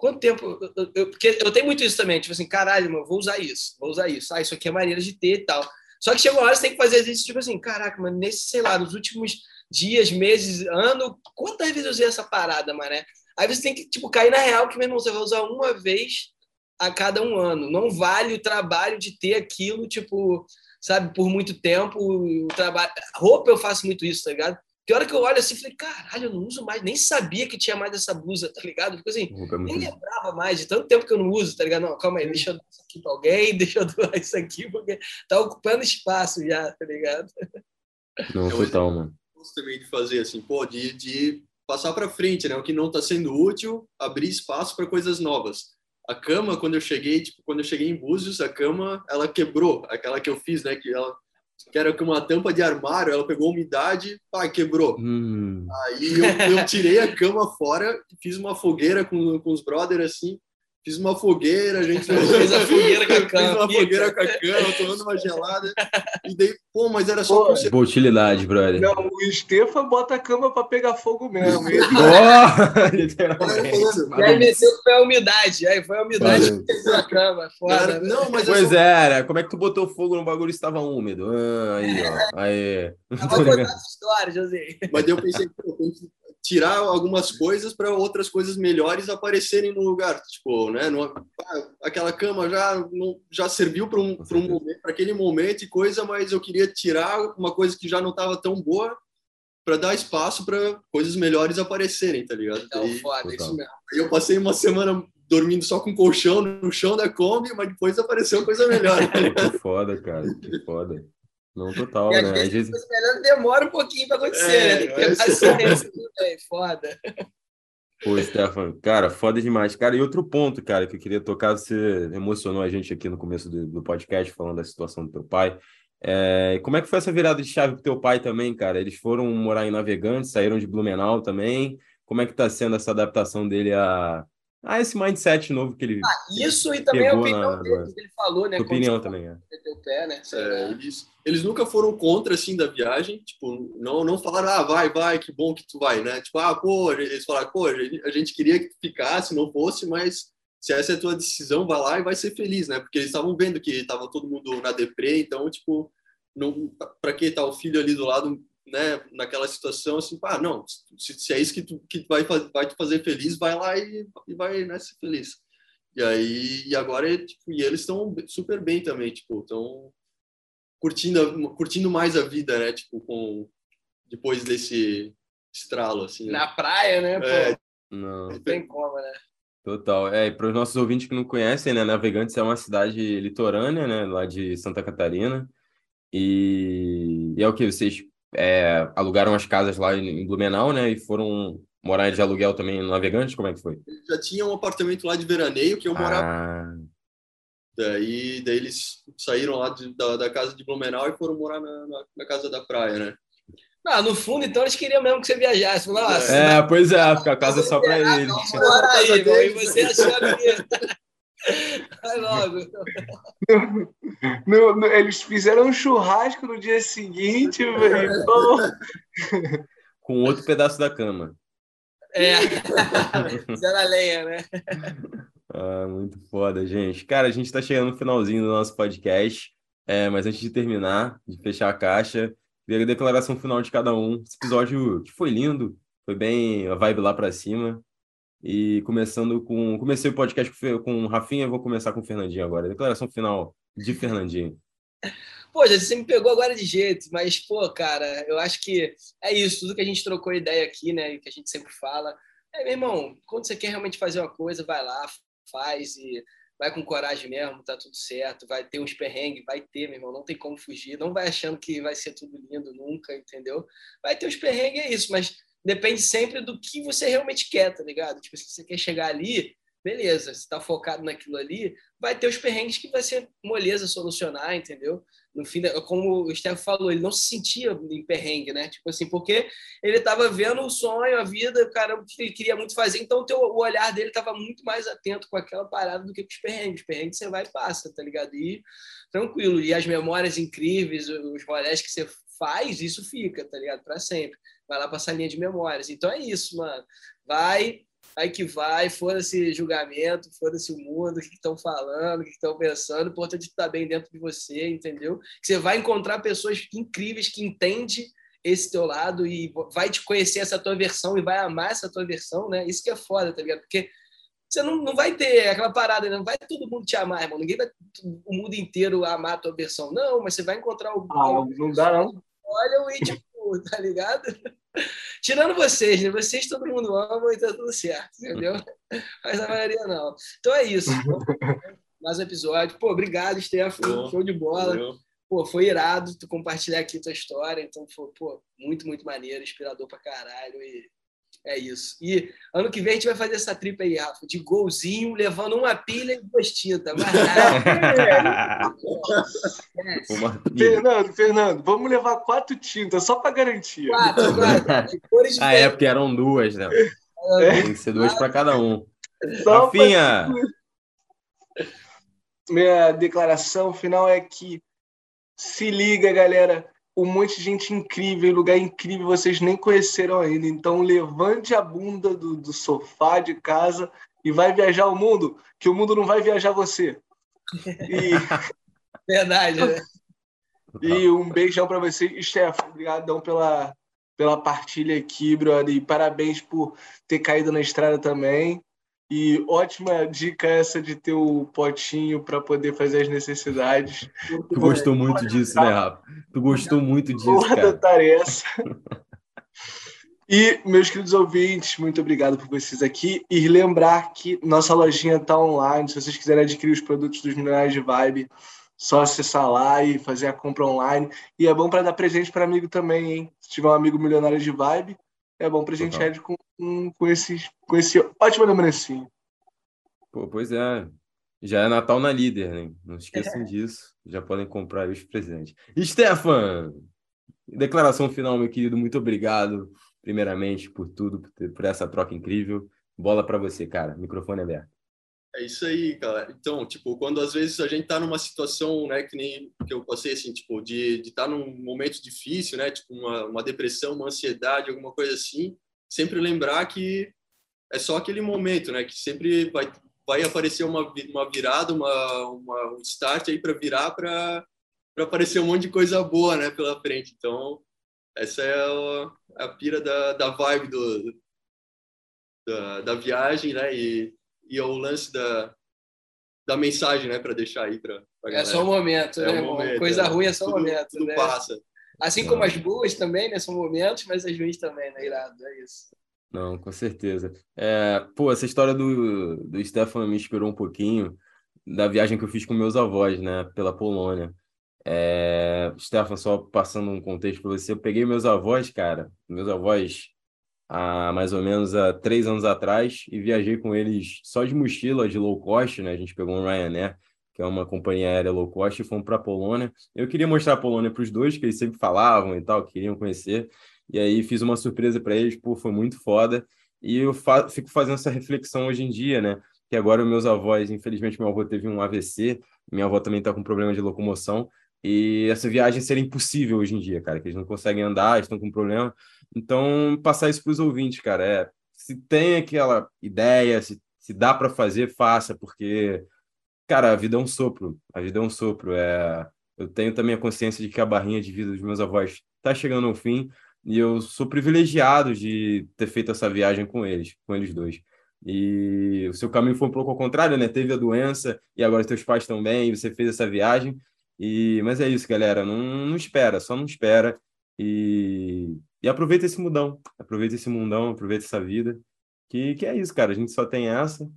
quanto tempo. Eu, eu, porque eu tenho muito isso também, tipo assim, caralho, mano, vou usar isso, vou usar isso. Ah, isso aqui é maneira de ter e tal. Só que chega uma hora você tem que fazer exercício, tipo assim, caraca, mano, nesse, sei lá, nos últimos dias, meses, ano, quantas vezes eu usei essa parada, mané? Aí você tem que, tipo, cair na real que, meu irmão, você vai usar uma vez a cada um ano. Não vale o trabalho de ter aquilo, tipo, sabe, por muito tempo. O trabalho... Roupa eu faço muito isso, tá ligado? Que hora que eu olho assim, falei, caralho, eu não uso mais, nem sabia que tinha mais essa blusa, tá ligado? Porque assim, é nem lembrava mais de tanto tempo que eu não uso, tá ligado? Não, calma aí, deixa eu dar isso aqui pra alguém, deixa eu doar isso aqui, porque tá ocupando espaço já, tá ligado? Não, total, mano. Gosto também de fazer assim, pô, de, de passar para frente, né? O que não tá sendo útil, abrir espaço para coisas novas. A cama, quando eu cheguei, tipo, quando eu cheguei em Búzios, a cama, ela quebrou, aquela que eu fiz, né? Que ela que era com uma tampa de armário, ela pegou umidade, pá, quebrou. Hum. Aí eu, eu, tirei a cama fora, fiz uma fogueira com, com os brothers assim, Fiz uma fogueira, a gente fez a fogueira com a cama. Fiz uma fogueira com a cama, tomando uma gelada. E daí, pô, mas era só pô, Boa utilidade, brother. Não, o Stefan bota a cama pra pegar fogo mesmo. e aí desceu foi a umidade. Aí foi a umidade que fez a cama. Foda, né? não, mas pois só... era. Como é que tu botou fogo no bagulho estava úmido? Ah, aí, ó. Aí. vou contar essa história, José. Mas eu pensei, pô, tem que tirar algumas coisas para outras coisas melhores aparecerem no lugar. Tipo, né? No, ah, aquela cama já não, já serviu para um, um momento, para aquele momento e coisa, mas eu queria tirar uma coisa que já não estava tão boa para dar espaço para coisas melhores aparecerem, tá ligado? Então, aí, foda, isso mesmo. Eu passei uma semana dormindo só com colchão no chão da Kombi, mas depois apareceu coisa melhor. que foda, cara, que foda. Não, total, e, né? Às vezes... melhor demora um pouquinho para acontecer, é, né? Tem que ter paciência também, foda. Pô, Stefan, cara, foda demais. Cara, e outro ponto, cara, que eu queria tocar, você emocionou a gente aqui no começo do, do podcast, falando da situação do teu pai. É, como é que foi essa virada de chave pro teu pai também, cara? Eles foram morar em Navegantes, saíram de Blumenau também. Como é que tá sendo essa adaptação dele a, ah, esse mindset novo que ele. Ah, isso e também a opinião na, dele, que ele falou, né? Opinião também, é. Pé, né? É, eles, eles nunca foram contra, assim, da viagem. Tipo, não, não falaram, ah, vai, vai, que bom que tu vai, né? Tipo, ah, pô, eles falaram, pô, a gente queria que tu ficasse, não fosse, mas se essa é a tua decisão, vai lá e vai ser feliz, né? Porque eles estavam vendo que estava todo mundo na deprê, então, tipo, não, para que tá o filho ali do lado né, naquela situação assim, ah, não, se, se, é isso que, tu, que vai, vai te fazer feliz, vai lá e, e vai né, ser feliz. E aí, e agora, tipo, e eles estão super bem também, tipo, estão curtindo, curtindo mais a vida, né, tipo, com, depois desse estralo, assim. Né? Na praia, né, é, Não. não tem como, né. Total. É, para os nossos ouvintes que não conhecem, né, Navegantes é uma cidade litorânea, né, lá de Santa Catarina. E, e é o que vocês é, alugaram as casas lá em Blumenau, né? E foram morar de aluguel também no Navegante? Como é que foi? Já tinha um apartamento lá de veraneio que eu morava. Ah. Daí, daí eles saíram lá de, da, da, casa de Blumenau e foram morar na, na, na casa da praia, né? Ah, no fundo, então eles queriam mesmo que você viajasse. Nossa, é, pois é, porque a casa é só para eles. Bora aí, irmão, e você achando que. Vai logo. No, no, eles fizeram um churrasco no dia seguinte, velho. Com outro pedaço da cama. É. Fizeram lenha, né? Ah, muito foda, gente. Cara, a gente está chegando no finalzinho do nosso podcast. É, mas antes de terminar, de fechar a caixa, queria a declaração final de cada um. Esse episódio que foi lindo, foi bem a vibe lá para cima. E começando com. Comecei o podcast com, o Rafinha, vou começar com o Fernandinho agora. Declaração final de Fernandinho. Pô, você me pegou agora de jeito, mas, pô, cara, eu acho que é isso, tudo que a gente trocou ideia aqui, né, que a gente sempre fala. É, meu irmão, quando você quer realmente fazer uma coisa, vai lá, faz e vai com coragem mesmo, tá tudo certo, vai ter uns perrengues, vai ter, meu irmão, não tem como fugir, não vai achando que vai ser tudo lindo nunca, entendeu? Vai ter uns perrengues, é isso, mas depende sempre do que você realmente quer, tá ligado? Tipo, se você quer chegar ali, beleza, você tá focado naquilo ali, vai ter os perrengues que vai ser moleza solucionar, entendeu? No fim, como o Stefano falou, ele não se sentia em perrengue, né? Tipo assim, porque ele estava vendo o sonho, a vida, o cara que ele queria muito fazer, então o, olhar dele estava muito mais atento com aquela parada do que com os perrengues. Os perrengues você vai e passa, tá ligado? E tranquilo. E as memórias incríveis, os rolés que você faz, isso fica, tá ligado? Para sempre. Vai lá passar linha de memórias. Então é isso, mano. Vai, aí que vai, foda-se julgamento, foda-se o mundo, o que estão falando, o que estão pensando, o importante é estar bem dentro de você, entendeu? Que você vai encontrar pessoas incríveis que entendem esse teu lado e vai te conhecer essa tua versão e vai amar essa tua versão, né? Isso que é foda, tá ligado? Porque você não, não vai ter aquela parada, né? não vai todo mundo te amar, irmão. Ninguém vai o mundo inteiro amar a tua versão. Não, mas você vai encontrar o. Ah, não dá, não. Olha e tipo, tá ligado? Tirando vocês, né? Vocês todo mundo ama e tá tudo certo, entendeu? Mas a maioria não. Então é isso. Mais um episódio. Pô, obrigado, Stefano. Show de bola. Pô, foi irado tu compartilhar aqui tua história. Então, foi, pô, muito, muito maneiro, inspirador pra caralho. E é isso. E ano que vem a gente vai fazer essa tripa aí, Rafa, de golzinho, levando uma pilha e duas tintas. é. Fernando, Fernando, vamos levar quatro tintas só para garantir. Quatro, quatro. ah, é, porque eram duas, né? É. Tem que ser duas para cada um. Só Rafinha! Minha declaração final é que se liga, galera um monte de gente incrível, lugar incrível, vocês nem conheceram ainda. Então, levante a bunda do, do sofá de casa e vai viajar o mundo, que o mundo não vai viajar você. E... Verdade, né? E um beijão para você, Stefano. Obrigadão pela, pela partilha aqui, brother. E parabéns por ter caído na estrada também. E ótima dica essa de ter o potinho para poder fazer as necessidades. Tu gostou muito disso, né, Rafa? Tu gostou muito disso, Vou cara. adotar essa. E, meus queridos ouvintes, muito obrigado por vocês aqui. E lembrar que nossa lojinha está online. Se vocês quiserem adquirir os produtos dos Minerais de Vibe, só acessar lá e fazer a compra online. E é bom para dar presente para amigo também, hein? Se tiver um amigo milionário de Vibe, é bom presentear ele com com, com, esse, com esse ótimo lembrancinho. Pô, pois é. Já é Natal na líder, né? Não esqueçam é. disso. Já podem comprar os presentes. Stefan, declaração final, meu querido. Muito obrigado, primeiramente, por tudo, por essa troca incrível. Bola para você, cara. Microfone aberto. É isso aí, cara. Então, tipo, quando às vezes a gente tá numa situação, né, que nem que eu passei, assim, tipo, de estar tá num momento difícil, né, tipo, uma, uma depressão, uma ansiedade, alguma coisa assim, sempre lembrar que é só aquele momento, né? Que sempre vai, vai aparecer uma, uma virada, uma, uma um start aí para virar para aparecer um monte de coisa boa, né? Pela frente. Então, essa é a, a pira da, da vibe do, da, da viagem, né? E, e é o lance da, da mensagem, né? Para deixar aí para É só o momento, é né? momento, coisa é. ruim é só o momento. Tudo né? passa. Assim como as boas também, né? São momentos, mas as ruins também, né? Irado, é isso. Não, com certeza. É, pô, essa história do, do Stefano me inspirou um pouquinho da viagem que eu fiz com meus avós, né? Pela Polônia. É, Stefano, só passando um contexto para você, eu peguei meus avós, cara, meus avós há mais ou menos há três anos atrás e viajei com eles só de mochila, de low cost, né? A gente pegou um Ryanair que é uma companhia aérea low cost, e fomos para a Polônia. Eu queria mostrar a Polônia para os dois, que eles sempre falavam e tal, queriam conhecer. E aí fiz uma surpresa para eles, pô, foi muito foda. E eu fa fico fazendo essa reflexão hoje em dia, né? Que agora meus avós, infelizmente, meu avô teve um AVC, minha avó também está com problema de locomoção. E essa viagem seria impossível hoje em dia, cara, que eles não conseguem andar, estão com problema. Então, passar isso para os ouvintes, cara, é se tem aquela ideia, se, se dá para fazer, faça, porque Cara, a vida é um sopro. A vida é um sopro. É... Eu tenho também a consciência de que a barrinha de vida dos meus avós está chegando ao fim e eu sou privilegiado de ter feito essa viagem com eles, com eles dois. E o seu caminho foi um pouco ao contrário, né? Teve a doença e agora teus pais também, e você fez essa viagem. E, mas é isso, galera. Não, não espera, só não espera. E, e aproveita esse mundão. Aproveita esse mundão, aproveita essa vida. Que, que é isso, cara. A gente só tem essa.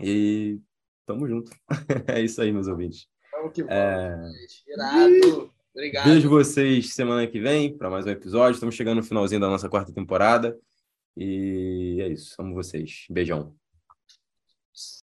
E tamo junto. é isso aí, meus ouvintes. Vamos que vamos. É... Irado. Obrigado. Vejo vocês semana que vem para mais um episódio. Estamos chegando no finalzinho da nossa quarta temporada. E é isso. Amo vocês. Beijão.